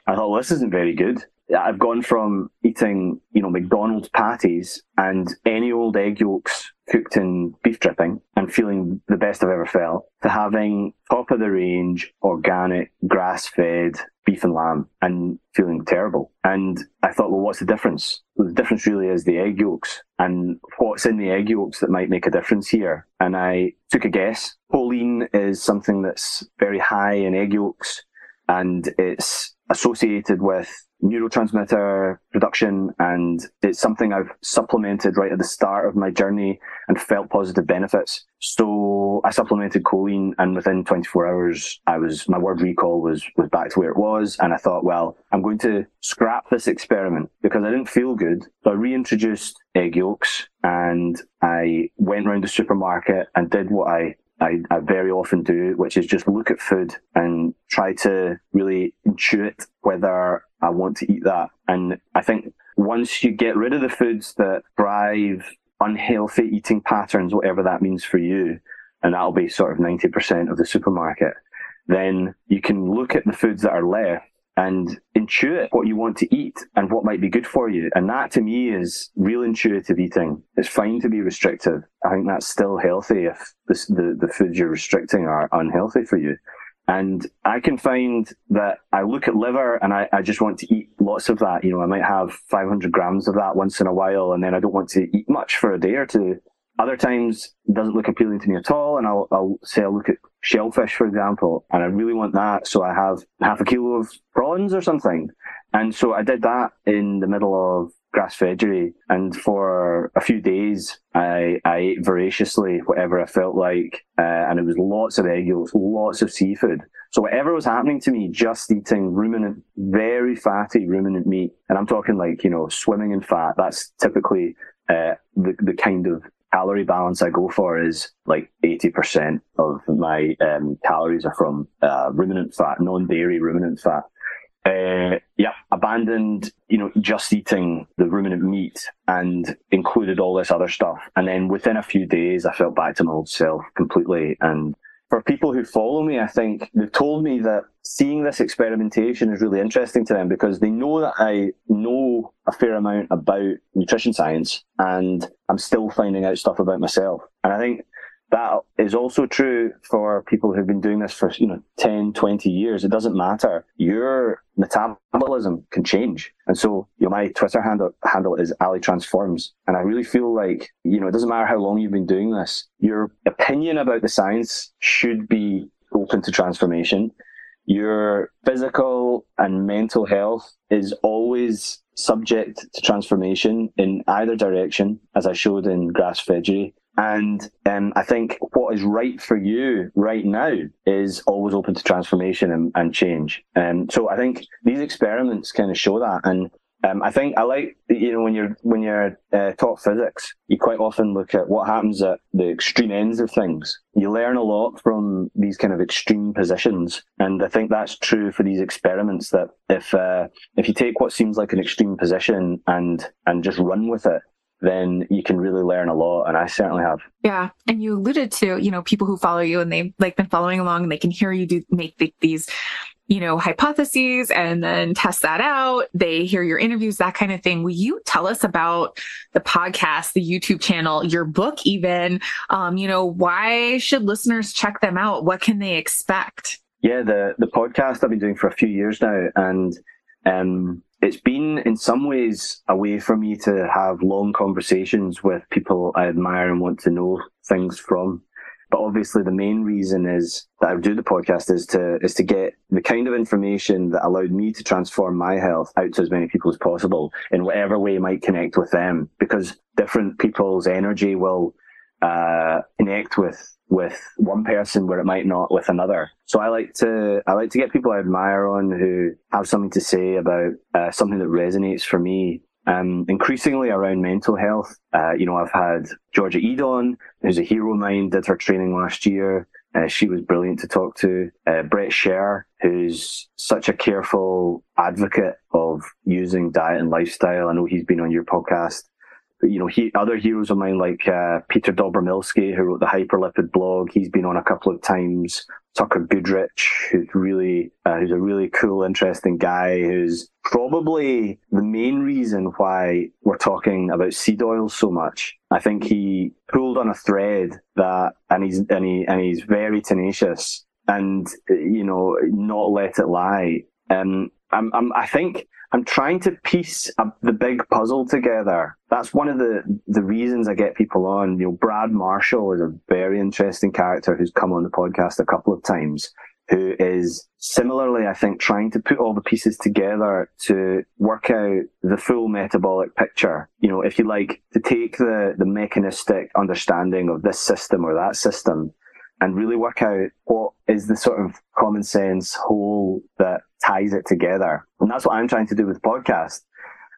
I thought, well, this isn't very good. I've gone from eating, you know, McDonald's patties and any old egg yolks cooked in beef dripping and feeling the best I've ever felt to having top of the range, organic, grass fed beef and lamb and feeling terrible. And I thought, well, what's the difference? Well, the difference really is the egg yolks and what's in the egg yolks that might make a difference here. And I took a guess. Choline is something that's very high in egg yolks and it's associated with neurotransmitter production and it's something I've supplemented right at the start of my journey and felt positive benefits. So I supplemented choline and within 24 hours I was my word recall was was back to where it was and I thought well I'm going to scrap this experiment because I didn't feel good. So I reintroduced egg yolks and I went around the supermarket and did what I I, I, very often do, which is just look at food and try to really intuit whether I want to eat that. And I think once you get rid of the foods that drive unhealthy eating patterns, whatever that means for you, and that'll be sort of 90% of the supermarket, then you can look at the foods that are left and intuit what you want to eat and what might be good for you. And that to me is real intuitive eating. It's fine to be restrictive. I think that's still healthy if the, the, the foods you're restricting are unhealthy for you. And I can find that I look at liver and I, I just want to eat lots of that. You know, I might have 500 grams of that once in a while and then I don't want to eat much for a day or two. Other times doesn't look appealing to me at all. And I'll, I'll say I'll look at shellfish, for example, and I really want that. So I have half a kilo of prawns or something. And so I did that in the middle of grass veggery and for a few days I, I ate voraciously whatever I felt like uh, and it was lots of egg yolks, lots of seafood. So whatever was happening to me, just eating ruminant, very fatty ruminant meat, and I'm talking like, you know, swimming in fat, that's typically uh, the, the kind of calorie balance I go for is like 80% of my um, calories are from uh, ruminant fat, non-dairy ruminant fat. Uh, yeah, abandoned, you know, just eating the ruminant meat and included all this other stuff. And then within a few days, I felt back to my old self completely and for people who follow me, I think they've told me that seeing this experimentation is really interesting to them because they know that I know a fair amount about nutrition science and I'm still finding out stuff about myself. And I think that is also true for people who've been doing this for, you know, 10, 20 years. It doesn't matter. Your metabolism can change. And so, you know, my Twitter handle, handle is Ally Transforms. And I really feel like, you know, it doesn't matter how long you've been doing this. Your opinion about the science should be open to transformation. Your physical and mental health is always subject to transformation in either direction, as I showed in Grass Veggie. And um, I think what is right for you right now is always open to transformation and, and change. And um, so I think these experiments kind of show that. And um, I think I like you know when you're when you're uh, taught physics, you quite often look at what happens at the extreme ends of things. You learn a lot from these kind of extreme positions, and I think that's true for these experiments. That if uh, if you take what seems like an extreme position and and just run with it, then you can really learn a lot. And I certainly have. Yeah. And you alluded to, you know, people who follow you and they've like been following along and they can hear you do make the, these, you know, hypotheses and then test that out. They hear your interviews, that kind of thing. Will you tell us about the podcast, the YouTube channel, your book, even? Um, you know, why should listeners check them out? What can they expect? Yeah, the, the podcast I've been doing for a few years now. And Um, it's been in some ways a way for me to have long conversations with people I admire and want to know things from. But obviously, the main reason is that I do the podcast is to is to get the kind of information that allowed me to transform my health out to as many people as possible in whatever way might connect with them. Because different people's energy will uh, connect with with one person where it might not with another. So I like to I like to get people I admire on who have something to say about uh, something that resonates for me um, increasingly around mental health. Uh, you know, I've had Georgia Ede on, who's a hero of mine, did her training last year. Uh, she was brilliant to talk to. Uh, Bret Scher, who's such a careful advocate of using diet and lifestyle. I know he's been on your podcast. You know, he, other heroes of mine like uh, Peter Dobromylskyj, who wrote the Hyperlipid blog. He's been on a couple of times. Tucker Goodrich, who's really, uh, who's a really cool, interesting guy, who's probably the main reason why we're talking about seed oils so much. I think he pulled on a thread that, and he's, and he, and he's very tenacious and, you know, not let it lie. Um, I'm, I'm, I think I'm trying to piece a, the big puzzle together. That's one of the, the reasons I get people on. You know, Brad Marshall is a very interesting character who's come on the podcast a couple of times, who is similarly, I think, trying to put all the pieces together to work out the full metabolic picture. You know, if you like, to take the, the mechanistic understanding of this system or that system and really work out what is the sort of common sense whole that ties it together. And that's what I'm trying to do with podcast.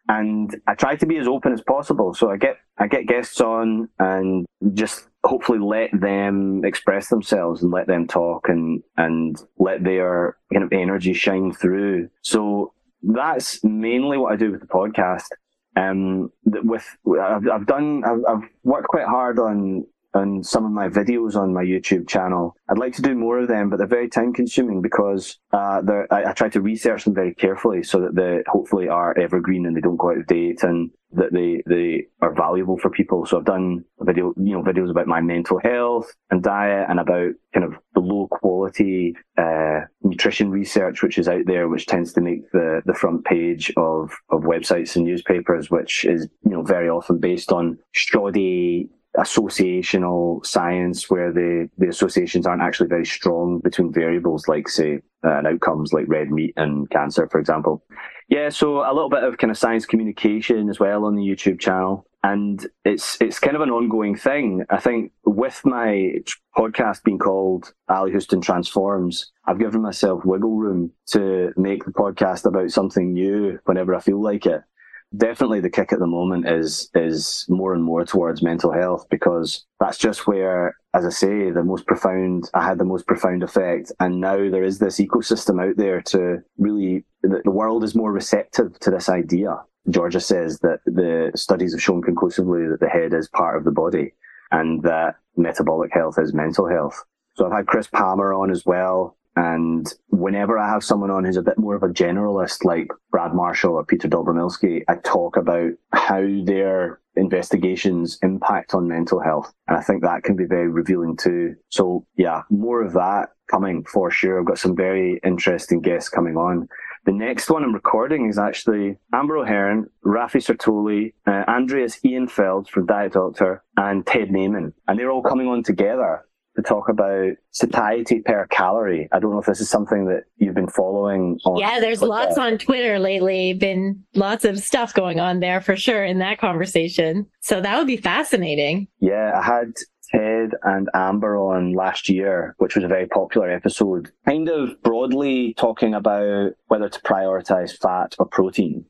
And I try to be as open as possible. So I get, I get guests on and just hopefully let them express themselves and let them talk and, and let their kind of energy shine through. So that's mainly what I do with the podcast. Um, with, I've, I've done, I've, I've worked quite hard on on some of my videos on my YouTube channel. I'd like to do more of them, but they're very time consuming because uh, I, I, try to research them very carefully so that they hopefully are evergreen and they don't go out of date and that they, they are valuable for people. So I've done video, you know, videos about my mental health and diet and about kind of the low quality, uh, nutrition research, which is out there, which tends to make the, the front page of, of websites and newspapers, which is, you know, very often based on shoddy associational science where the, the associations aren't actually very strong between variables like say uh, and outcomes like red meat and cancer for example. Yeah so a little bit of kind of science communication as well on the youtube channel. And it's it's kind of an ongoing thing. I think with my podcast being called ally houston transforms i've given myself wiggle room to make the podcast about something new whenever i feel like it definitely the kick at the moment is is more and more towards mental health because that's just where as i say the most profound i had the most profound effect. And now there is this ecosystem out there to really the, world is more receptive to this idea. Georgia says that the studies have shown conclusively that the head is part of the body and that metabolic health is mental health. So i've had chris palmer on as well and whenever I have someone on who's a bit more of a generalist, like Brad Marshall or Peter Dobromylskyj, I talk about how their investigations impact on mental health. And I think that can be very revealing too. So yeah, more of that coming for sure. I've got some very interesting guests coming on. The next one I'm recording is actually Amber O'Hearn, Raphi Sirtoli, uh, Andreas Eenfeldt from Diet Doctor, and Ted Naiman. And they're all coming on together to talk about satiety per calorie. I don't know if this is something that you've been following. yeah, there's lots on Twitter lately. Been lots of stuff going on there for sure in that conversation. So that would be fascinating. Yeah, I had Ted and Amber on last year, which was a very popular episode, kind of broadly talking about whether to prioritize fat or protein.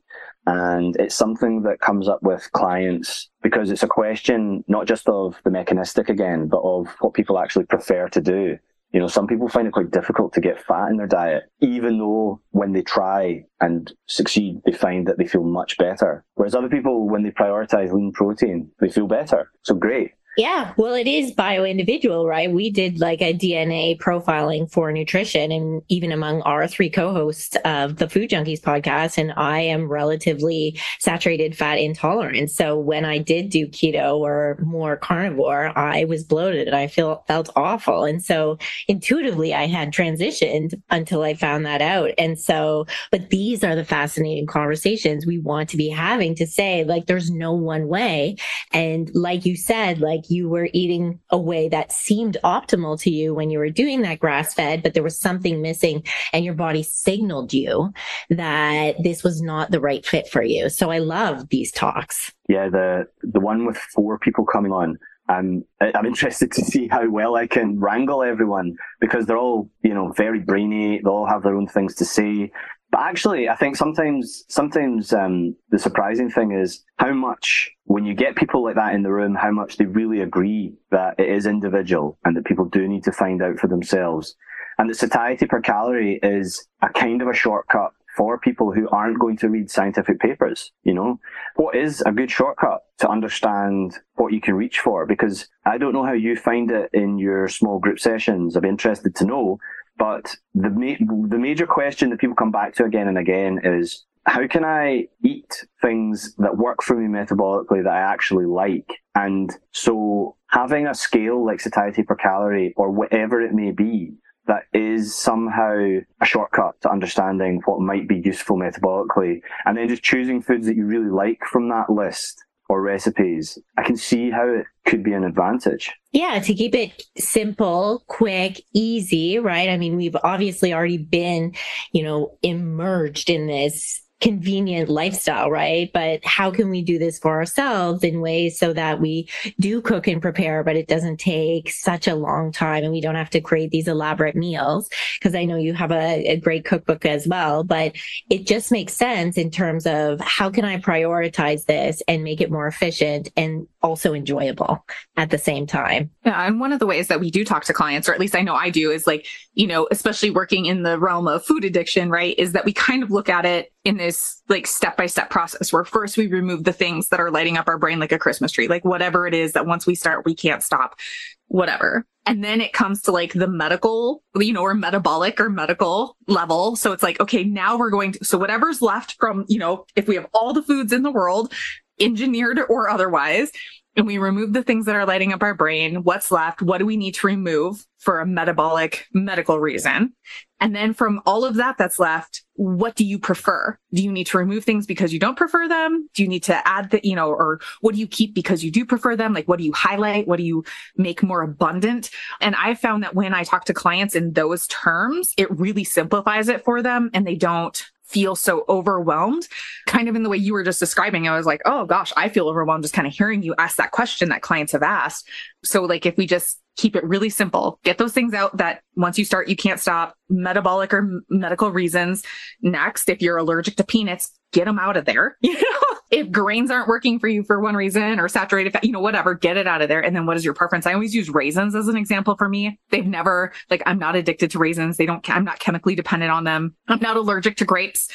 And it's something that comes up with clients because it's a question not just of the mechanistic again, but of what people actually prefer to do. You know, some people find it quite difficult to get fat in their diet, even though when they try and succeed, they find that they feel much better. Whereas other people, when they prioritize lean protein, they feel better. So great. Yeah, well, it is bio individual, right? We did like a DNA profiling for nutrition, and even among our three co hosts of the Food Junkies podcast, and I am relatively saturated fat intolerant. So when I did do keto or more carnivore, I was bloated and I feel, felt awful. And so intuitively, I had transitioned until I found that out. And so, but these are the fascinating conversations we want to be having to say, like, there's no one way. And like you said, like, you were eating a way that seemed optimal to you when you were doing that grass fed, but there was something missing and your body signaled you that this was not the right fit for you. So I love these talks. Yeah, the the one with four people coming on. I'm I'm interested to see how well I can wrangle everyone because they're all you know very brainy. They all have their own things to say. But actually, I think sometimes, sometimes um, the surprising thing is how much when you get people like that in the room, how much they really agree that it is individual and that people do need to find out for themselves, and that satiety per calorie is a kind of a shortcut for people who aren't going to read scientific papers. You know, what is a good shortcut to understand what you can reach for? Because I don't know how you find it in your small group sessions. I'd be interested to know but the ma- the major question that people come back to again and again is how can I eat things that work for me metabolically that I actually like? And so having a scale like satiety per calorie or whatever it may be that is somehow a shortcut to understanding what might be useful metabolically and then just choosing foods that you really like from that list or recipes, I can see how it could be an advantage. Yeah, to keep it simple, quick, easy, right? I mean, we've obviously already been, you know, immersed in this convenient lifestyle, right? But how can we do this for ourselves in ways so that we do cook and prepare, but it doesn't take such a long time and we don't have to create these elaborate meals? Because I know you have a, a, great cookbook as well, but it just makes sense in terms of how can I prioritize this and make it more efficient and also enjoyable at the same time. Yeah. And one of the ways that we do talk to clients, or at least I know I do, is like, you know, especially working in the realm of food addiction, right? Is that we kind of look at it in this like step by step process where first we remove the things that are lighting up our brain like a Christmas tree, like whatever it is that once we start, we can't stop, whatever. And then it comes to like the medical, you know, or metabolic or medical level. So it's like, okay, now we're going to, so whatever's left from, you know, if we have all the foods in the world, engineered or otherwise, and we remove the things that are lighting up our brain, what's left? What do we need to remove for a metabolic medical reason? And then from all of that that's left, what do you prefer? Do you need to remove things because you don't prefer them? Do you need to add the, you know, or what do you keep because you do prefer them? Like what do you highlight? What do you make more abundant? And I found that when I talk to clients in those terms, it really simplifies it for them and they don't feel so overwhelmed, kind of in the way you were just describing. I was like, oh gosh, I feel overwhelmed just kind of hearing you ask that question that clients have asked. So, like, if we just keep it really simple, get those things out that once you start, you can't stop, metabolic or medical reasons. Next, if you're allergic to peanuts, get them out of there. You know, if grains aren't working for you for one reason or saturated fat, you know, whatever, get it out of there. And then what is your preference? I always use raisins as an example for me. They've never, like, I'm not addicted to raisins. They don't, I'm not chemically dependent on them. I'm not allergic to grapes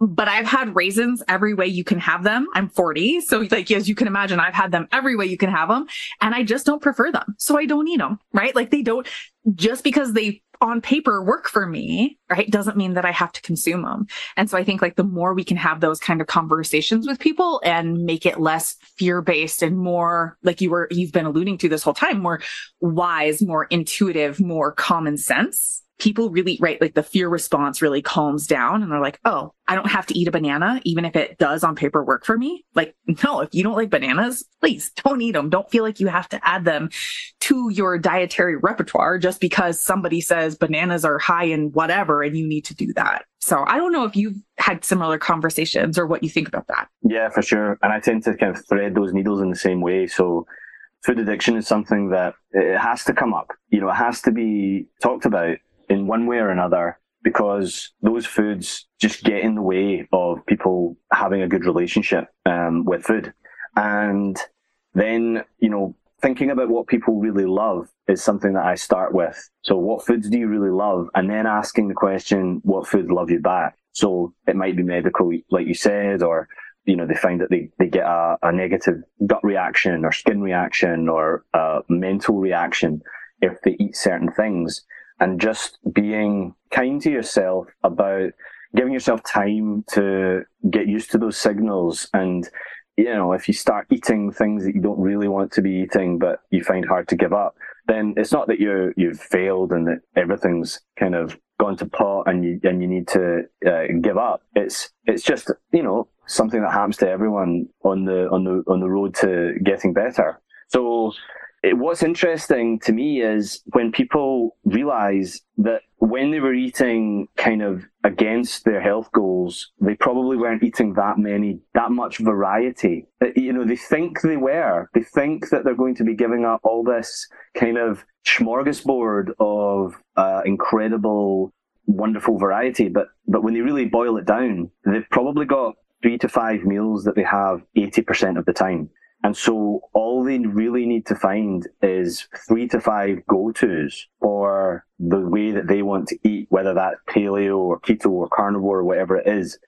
but I've had raisins every way you can have them. I'm 40. So like, as you can imagine, I've had them every way you can have them and I just don't prefer them. So I don't eat them, right? Like they don't, just because they on paper work for me, right? Doesn't mean that I have to consume them. And so I think like the more we can have those kind of conversations with people and make it less fear based and more like you were, you've been alluding to this whole time, more wise, more intuitive, more common sense people really, right, like the fear response really calms down and they're like, oh, I don't have to eat a banana, even if it does on paper work for me. Like, no, if you don't like bananas, please don't eat them. Don't feel like you have to add them to your dietary repertoire just because somebody says bananas are high in whatever and you need to do that. So I don't know if you've had similar conversations or what you think about that. Yeah, for sure. And I tend to kind of thread those needles in the same way. So food addiction is something that it has to come up. You know, it has to be talked about in one way or another because those foods just get in the way of people having a good relationship um, with food. And then, you know, thinking about what people really love is something that I start with. So what foods do you really love? And then asking the question, what foods love you back? So it might be medical, like you said, or you know, they find that they, they get a, a negative gut reaction or skin reaction or a mental reaction if they eat certain things. And just being kind to yourself about giving yourself time to get used to those signals and you know, if you start eating things that you don't really want to be eating, but you find hard to give up, then it's not that you you've failed and that everything's kind of gone to pot and you and you need to uh, give up. It's it's just you know something that happens to everyone on the on the on the road to getting better. So it, what's interesting to me is when people realize that when they were eating kind of against their health goals, they probably weren't eating that many, that much variety. You know, they think they were. They think that they're going to be giving up all this kind of smorgasbord of uh, incredible, wonderful variety. But, but when they really boil it down, they've probably got three to five meals that they have 80% of the time. And so all they really need to find is three to five go-tos for the way that they want to eat, whether that's paleo or keto or carnivore or whatever it is.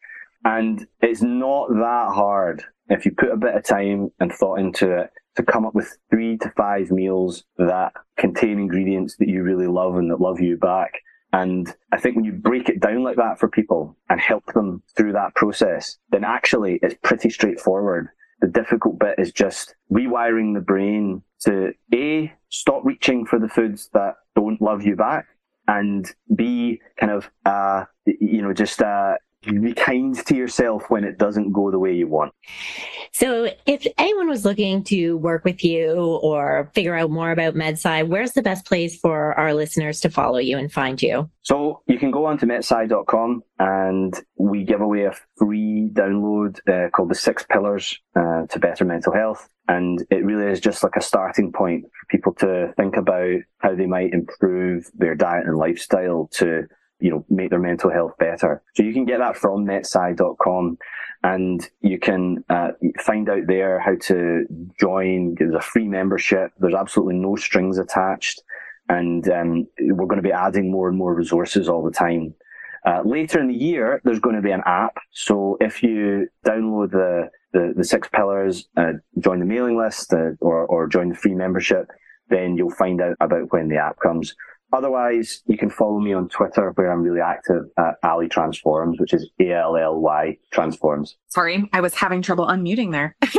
And it's not that hard if you put a bit of time and thought into it to come up with three to five meals that contain ingredients that you really love and that love you back. And I think when you break it down like that for people and help them through that process, then actually it's pretty straightforward the difficult bit is just rewiring the brain to A, stop reaching for the foods that don't love you back, and B, kind of, uh, you know, just uh, be kind to yourself when it doesn't go the way you want. So, if anyone was looking to work with you or figure out more about MedSci, where's the best place for our listeners to follow you and find you? So, you can go on to medsci.com and we give away a free download uh, called The Six Pillars uh, to Better Mental Health. And it really is just like a starting point for people to think about how they might improve their diet and lifestyle to you know, make their mental health better. So you can get that from medsci.com and you can uh, find out there how to join. There's a free membership. There's absolutely no strings attached. And um, we're going to be adding more and more resources all the time. Uh, later in the year, there's going to be an app. So if you download the, the, the six pillars, uh, join the mailing list uh, or, or join the free membership, then you'll find out about when the app comes. Otherwise, you can follow me on Twitter where I'm really active at Ally Transforms, which is A L L Y Transforms. Sorry, I was having trouble unmuting there.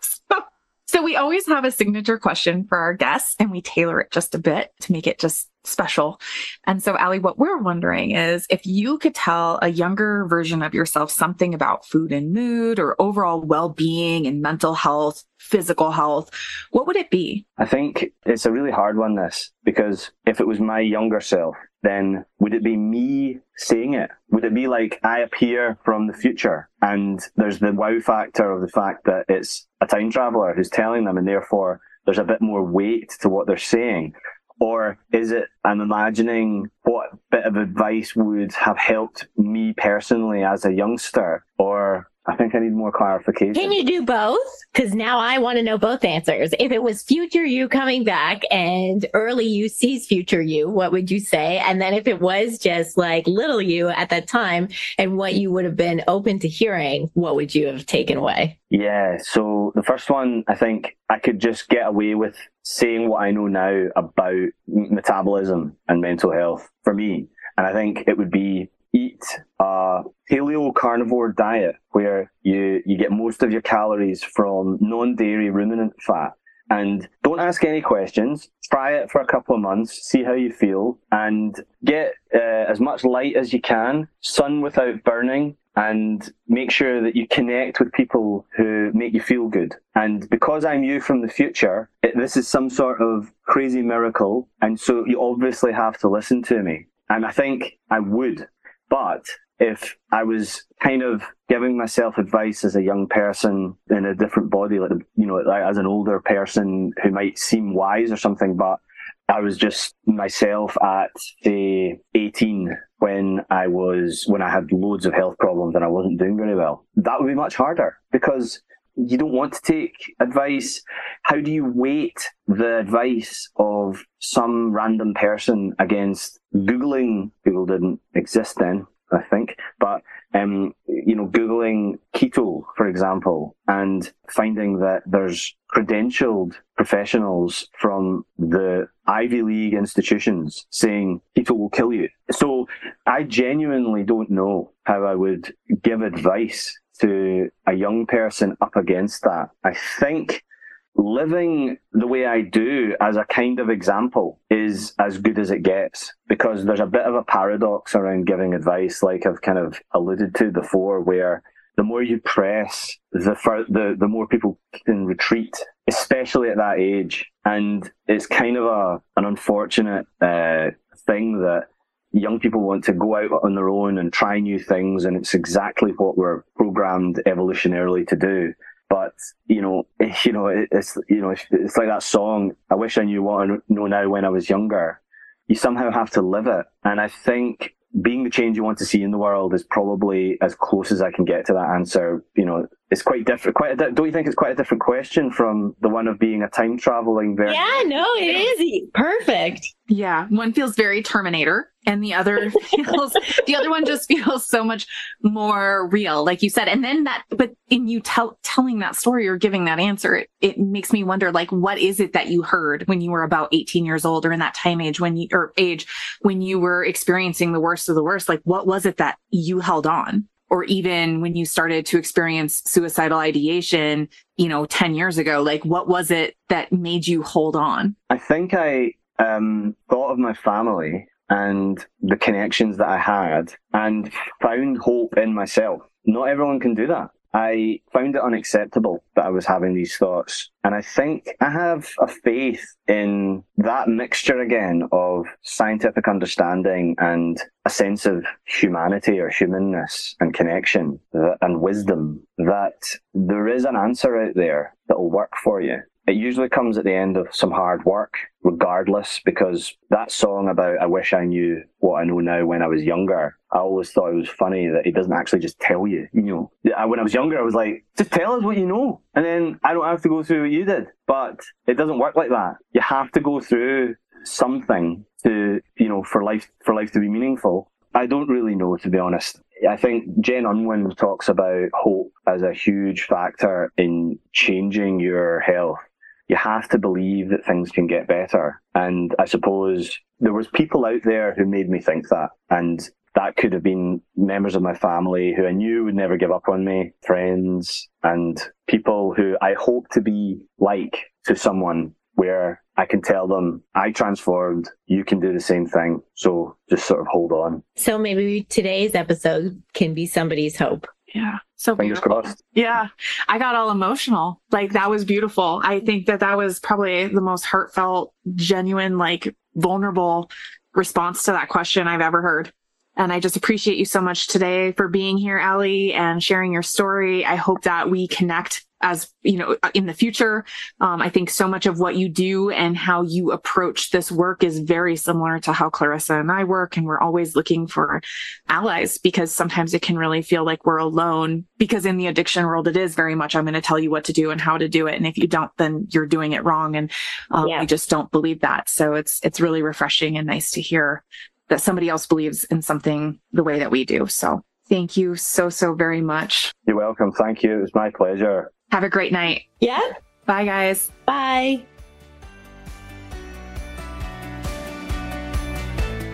so, so we always have a signature question for our guests and we tailor it just a bit to make it just special. And so, Ally, what we're wondering is if you could tell a younger version of yourself something about food and mood or overall well being and mental health, physical health, what would it be? I think it's a really hard one, this, because if it was my younger self, then would it be me saying it? Would it be like I appear from the future and there's the wow factor of the fact that it's a time traveler who's telling them and therefore there's a bit more weight to what they're saying? Or is it I'm imagining what bit of advice would have helped me personally as a youngster? Or I think I need more clarification. Can you do both? Because now I want to know both answers. If it was future you coming back and early you sees future you, what would you say? And then if it was just like little you at that time and what you would have been open to hearing, what would you have taken away? Yeah. So the first one, I think I could just get away with saying what I know now about metabolism and mental health for me. And I think it would be eat a paleo carnivore diet where you, you get most of your calories from non-dairy ruminant fat and don't ask any questions. Try it for a couple of months, see how you feel, and get uh, as much light as you can, sun without burning, and make sure that you connect with people who make you feel good. And because I'm you from the future, it, this is some sort of crazy miracle, and so you obviously have to listen to me. And I think I would but if I was kind of giving myself advice as a young person in a different body, like, you know, like as an older person who might seem wise or something, but I was just myself at say 18 when I was, when I had loads of health problems and I wasn't doing very well. That would be much harder because you don't want to take advice. How do you weight the advice of some random person against Googling? Google didn't exist then, I think, but um, you know, Googling keto, for example, and finding that there's credentialed professionals from the Ivy League institutions saying keto will kill you. So I genuinely don't know how I would give advice to a young person up against that. I think living the way I do as a kind of example is as good as it gets because there's a bit of a paradox around giving advice, like I've kind of alluded to before, where the more you press, the the the more people can retreat, especially at that age. And it's kind of a an unfortunate uh, thing that young people want to go out on their own and try new things, and it's exactly what we're programmed evolutionarily to do. But you know, you know, it's you know, it's like that song. I wish I knew what I know now when I was younger. You somehow have to live it, and I think being the change you want to see in the world is probably as close as I can get to that answer. You know, it's quite different. Quite, a, don't you think it's quite a different question from the one of being a time traveling? Very yeah, no, it is perfect. Yeah, one feels very Terminator, and the other feels the other one just feels so much more real, like you said. And then that, but in you tell telling that story or giving that answer, it, it makes me wonder, like, what is it that you heard when you were about 18 years old, or in that time age when you or age when you were experiencing the worst of the worst? Like, what was it that you held on? Or even when you started to experience suicidal ideation, you know, 10 years ago, like what was it that made you hold on? I think I um, thought of my family and the connections that I had and found hope in myself. Not everyone can do that. I found it unacceptable that I was having these thoughts. And I think I have a faith in that mixture again of scientific understanding and a sense of humanity or humanness and connection and wisdom that there is an answer out there that will work for you it usually comes at the end of some hard work, regardless, because that song about I wish I knew what I know now when I was younger, I always thought it was funny that he doesn't actually just tell you. You know, when I was younger, I was like, just tell us what you know. And then I don't have to go through what you did. But it doesn't work like that. You have to go through something to, you know, for life, for life to be meaningful. I don't really know, to be honest. I think Jen Unwin talks about hope as a huge factor in changing your health you have to believe that things can get better. And I suppose there was people out there who made me think that. And that could have been members of my family who I knew would never give up on me, friends, and people who I hope to be like to someone where I can tell them I transformed, you can do the same thing. So just sort of hold on. So maybe today's episode can be somebody's hope. Yeah. So Fingers beautiful. crossed. Yeah. I got all emotional. Like that was beautiful. I think that that was probably the most heartfelt, genuine, like vulnerable response to that question I've ever heard. And I just appreciate you so much today for being here, Ally, and sharing your story. I hope that we connect as you know in the future um, i think so much of what you do and how you approach this work is very similar to how clarissa and i work and we're always looking for allies because sometimes it can really feel like we're alone because in the addiction world it is very much i'm going to tell you what to do and how to do it and if you don't then you're doing it wrong and um, yeah. i just don't believe that so it's it's really refreshing and nice to hear that somebody else believes in something the way that we do so Thank you so, so very much. You're welcome. Thank you. It was my pleasure. Have a great night. Yeah. Bye, guys. Bye.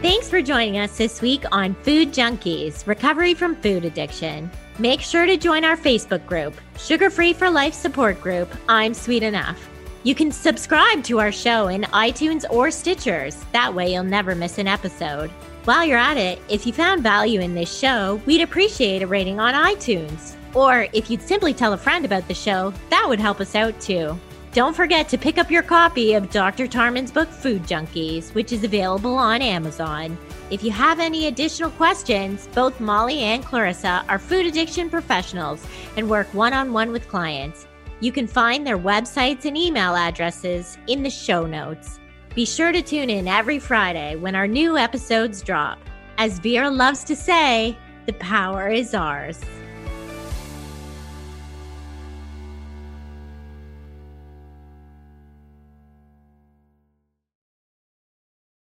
Thanks for joining us this week on Food Junkies Recovery from Food Addiction. Make sure to join our Facebook group, Sugar Free for Life support group, I'm Sweet Enough. You can subscribe to our show in iTunes or Stitchers. That way, you'll never miss an episode. While you're at it, if you found value in this show, we'd appreciate a rating on iTunes. Or if you'd simply tell a friend about the show, that would help us out too. Don't forget to pick up your copy of Dr. Tarman's book, Food Junkies, which is available on Amazon. If you have any additional questions, both Molly and Clarissa are food addiction professionals and work one on one with clients. You can find their websites and email addresses in the show notes. Be sure to tune in every Friday when our new episodes drop. As Vera loves to say, the power is ours.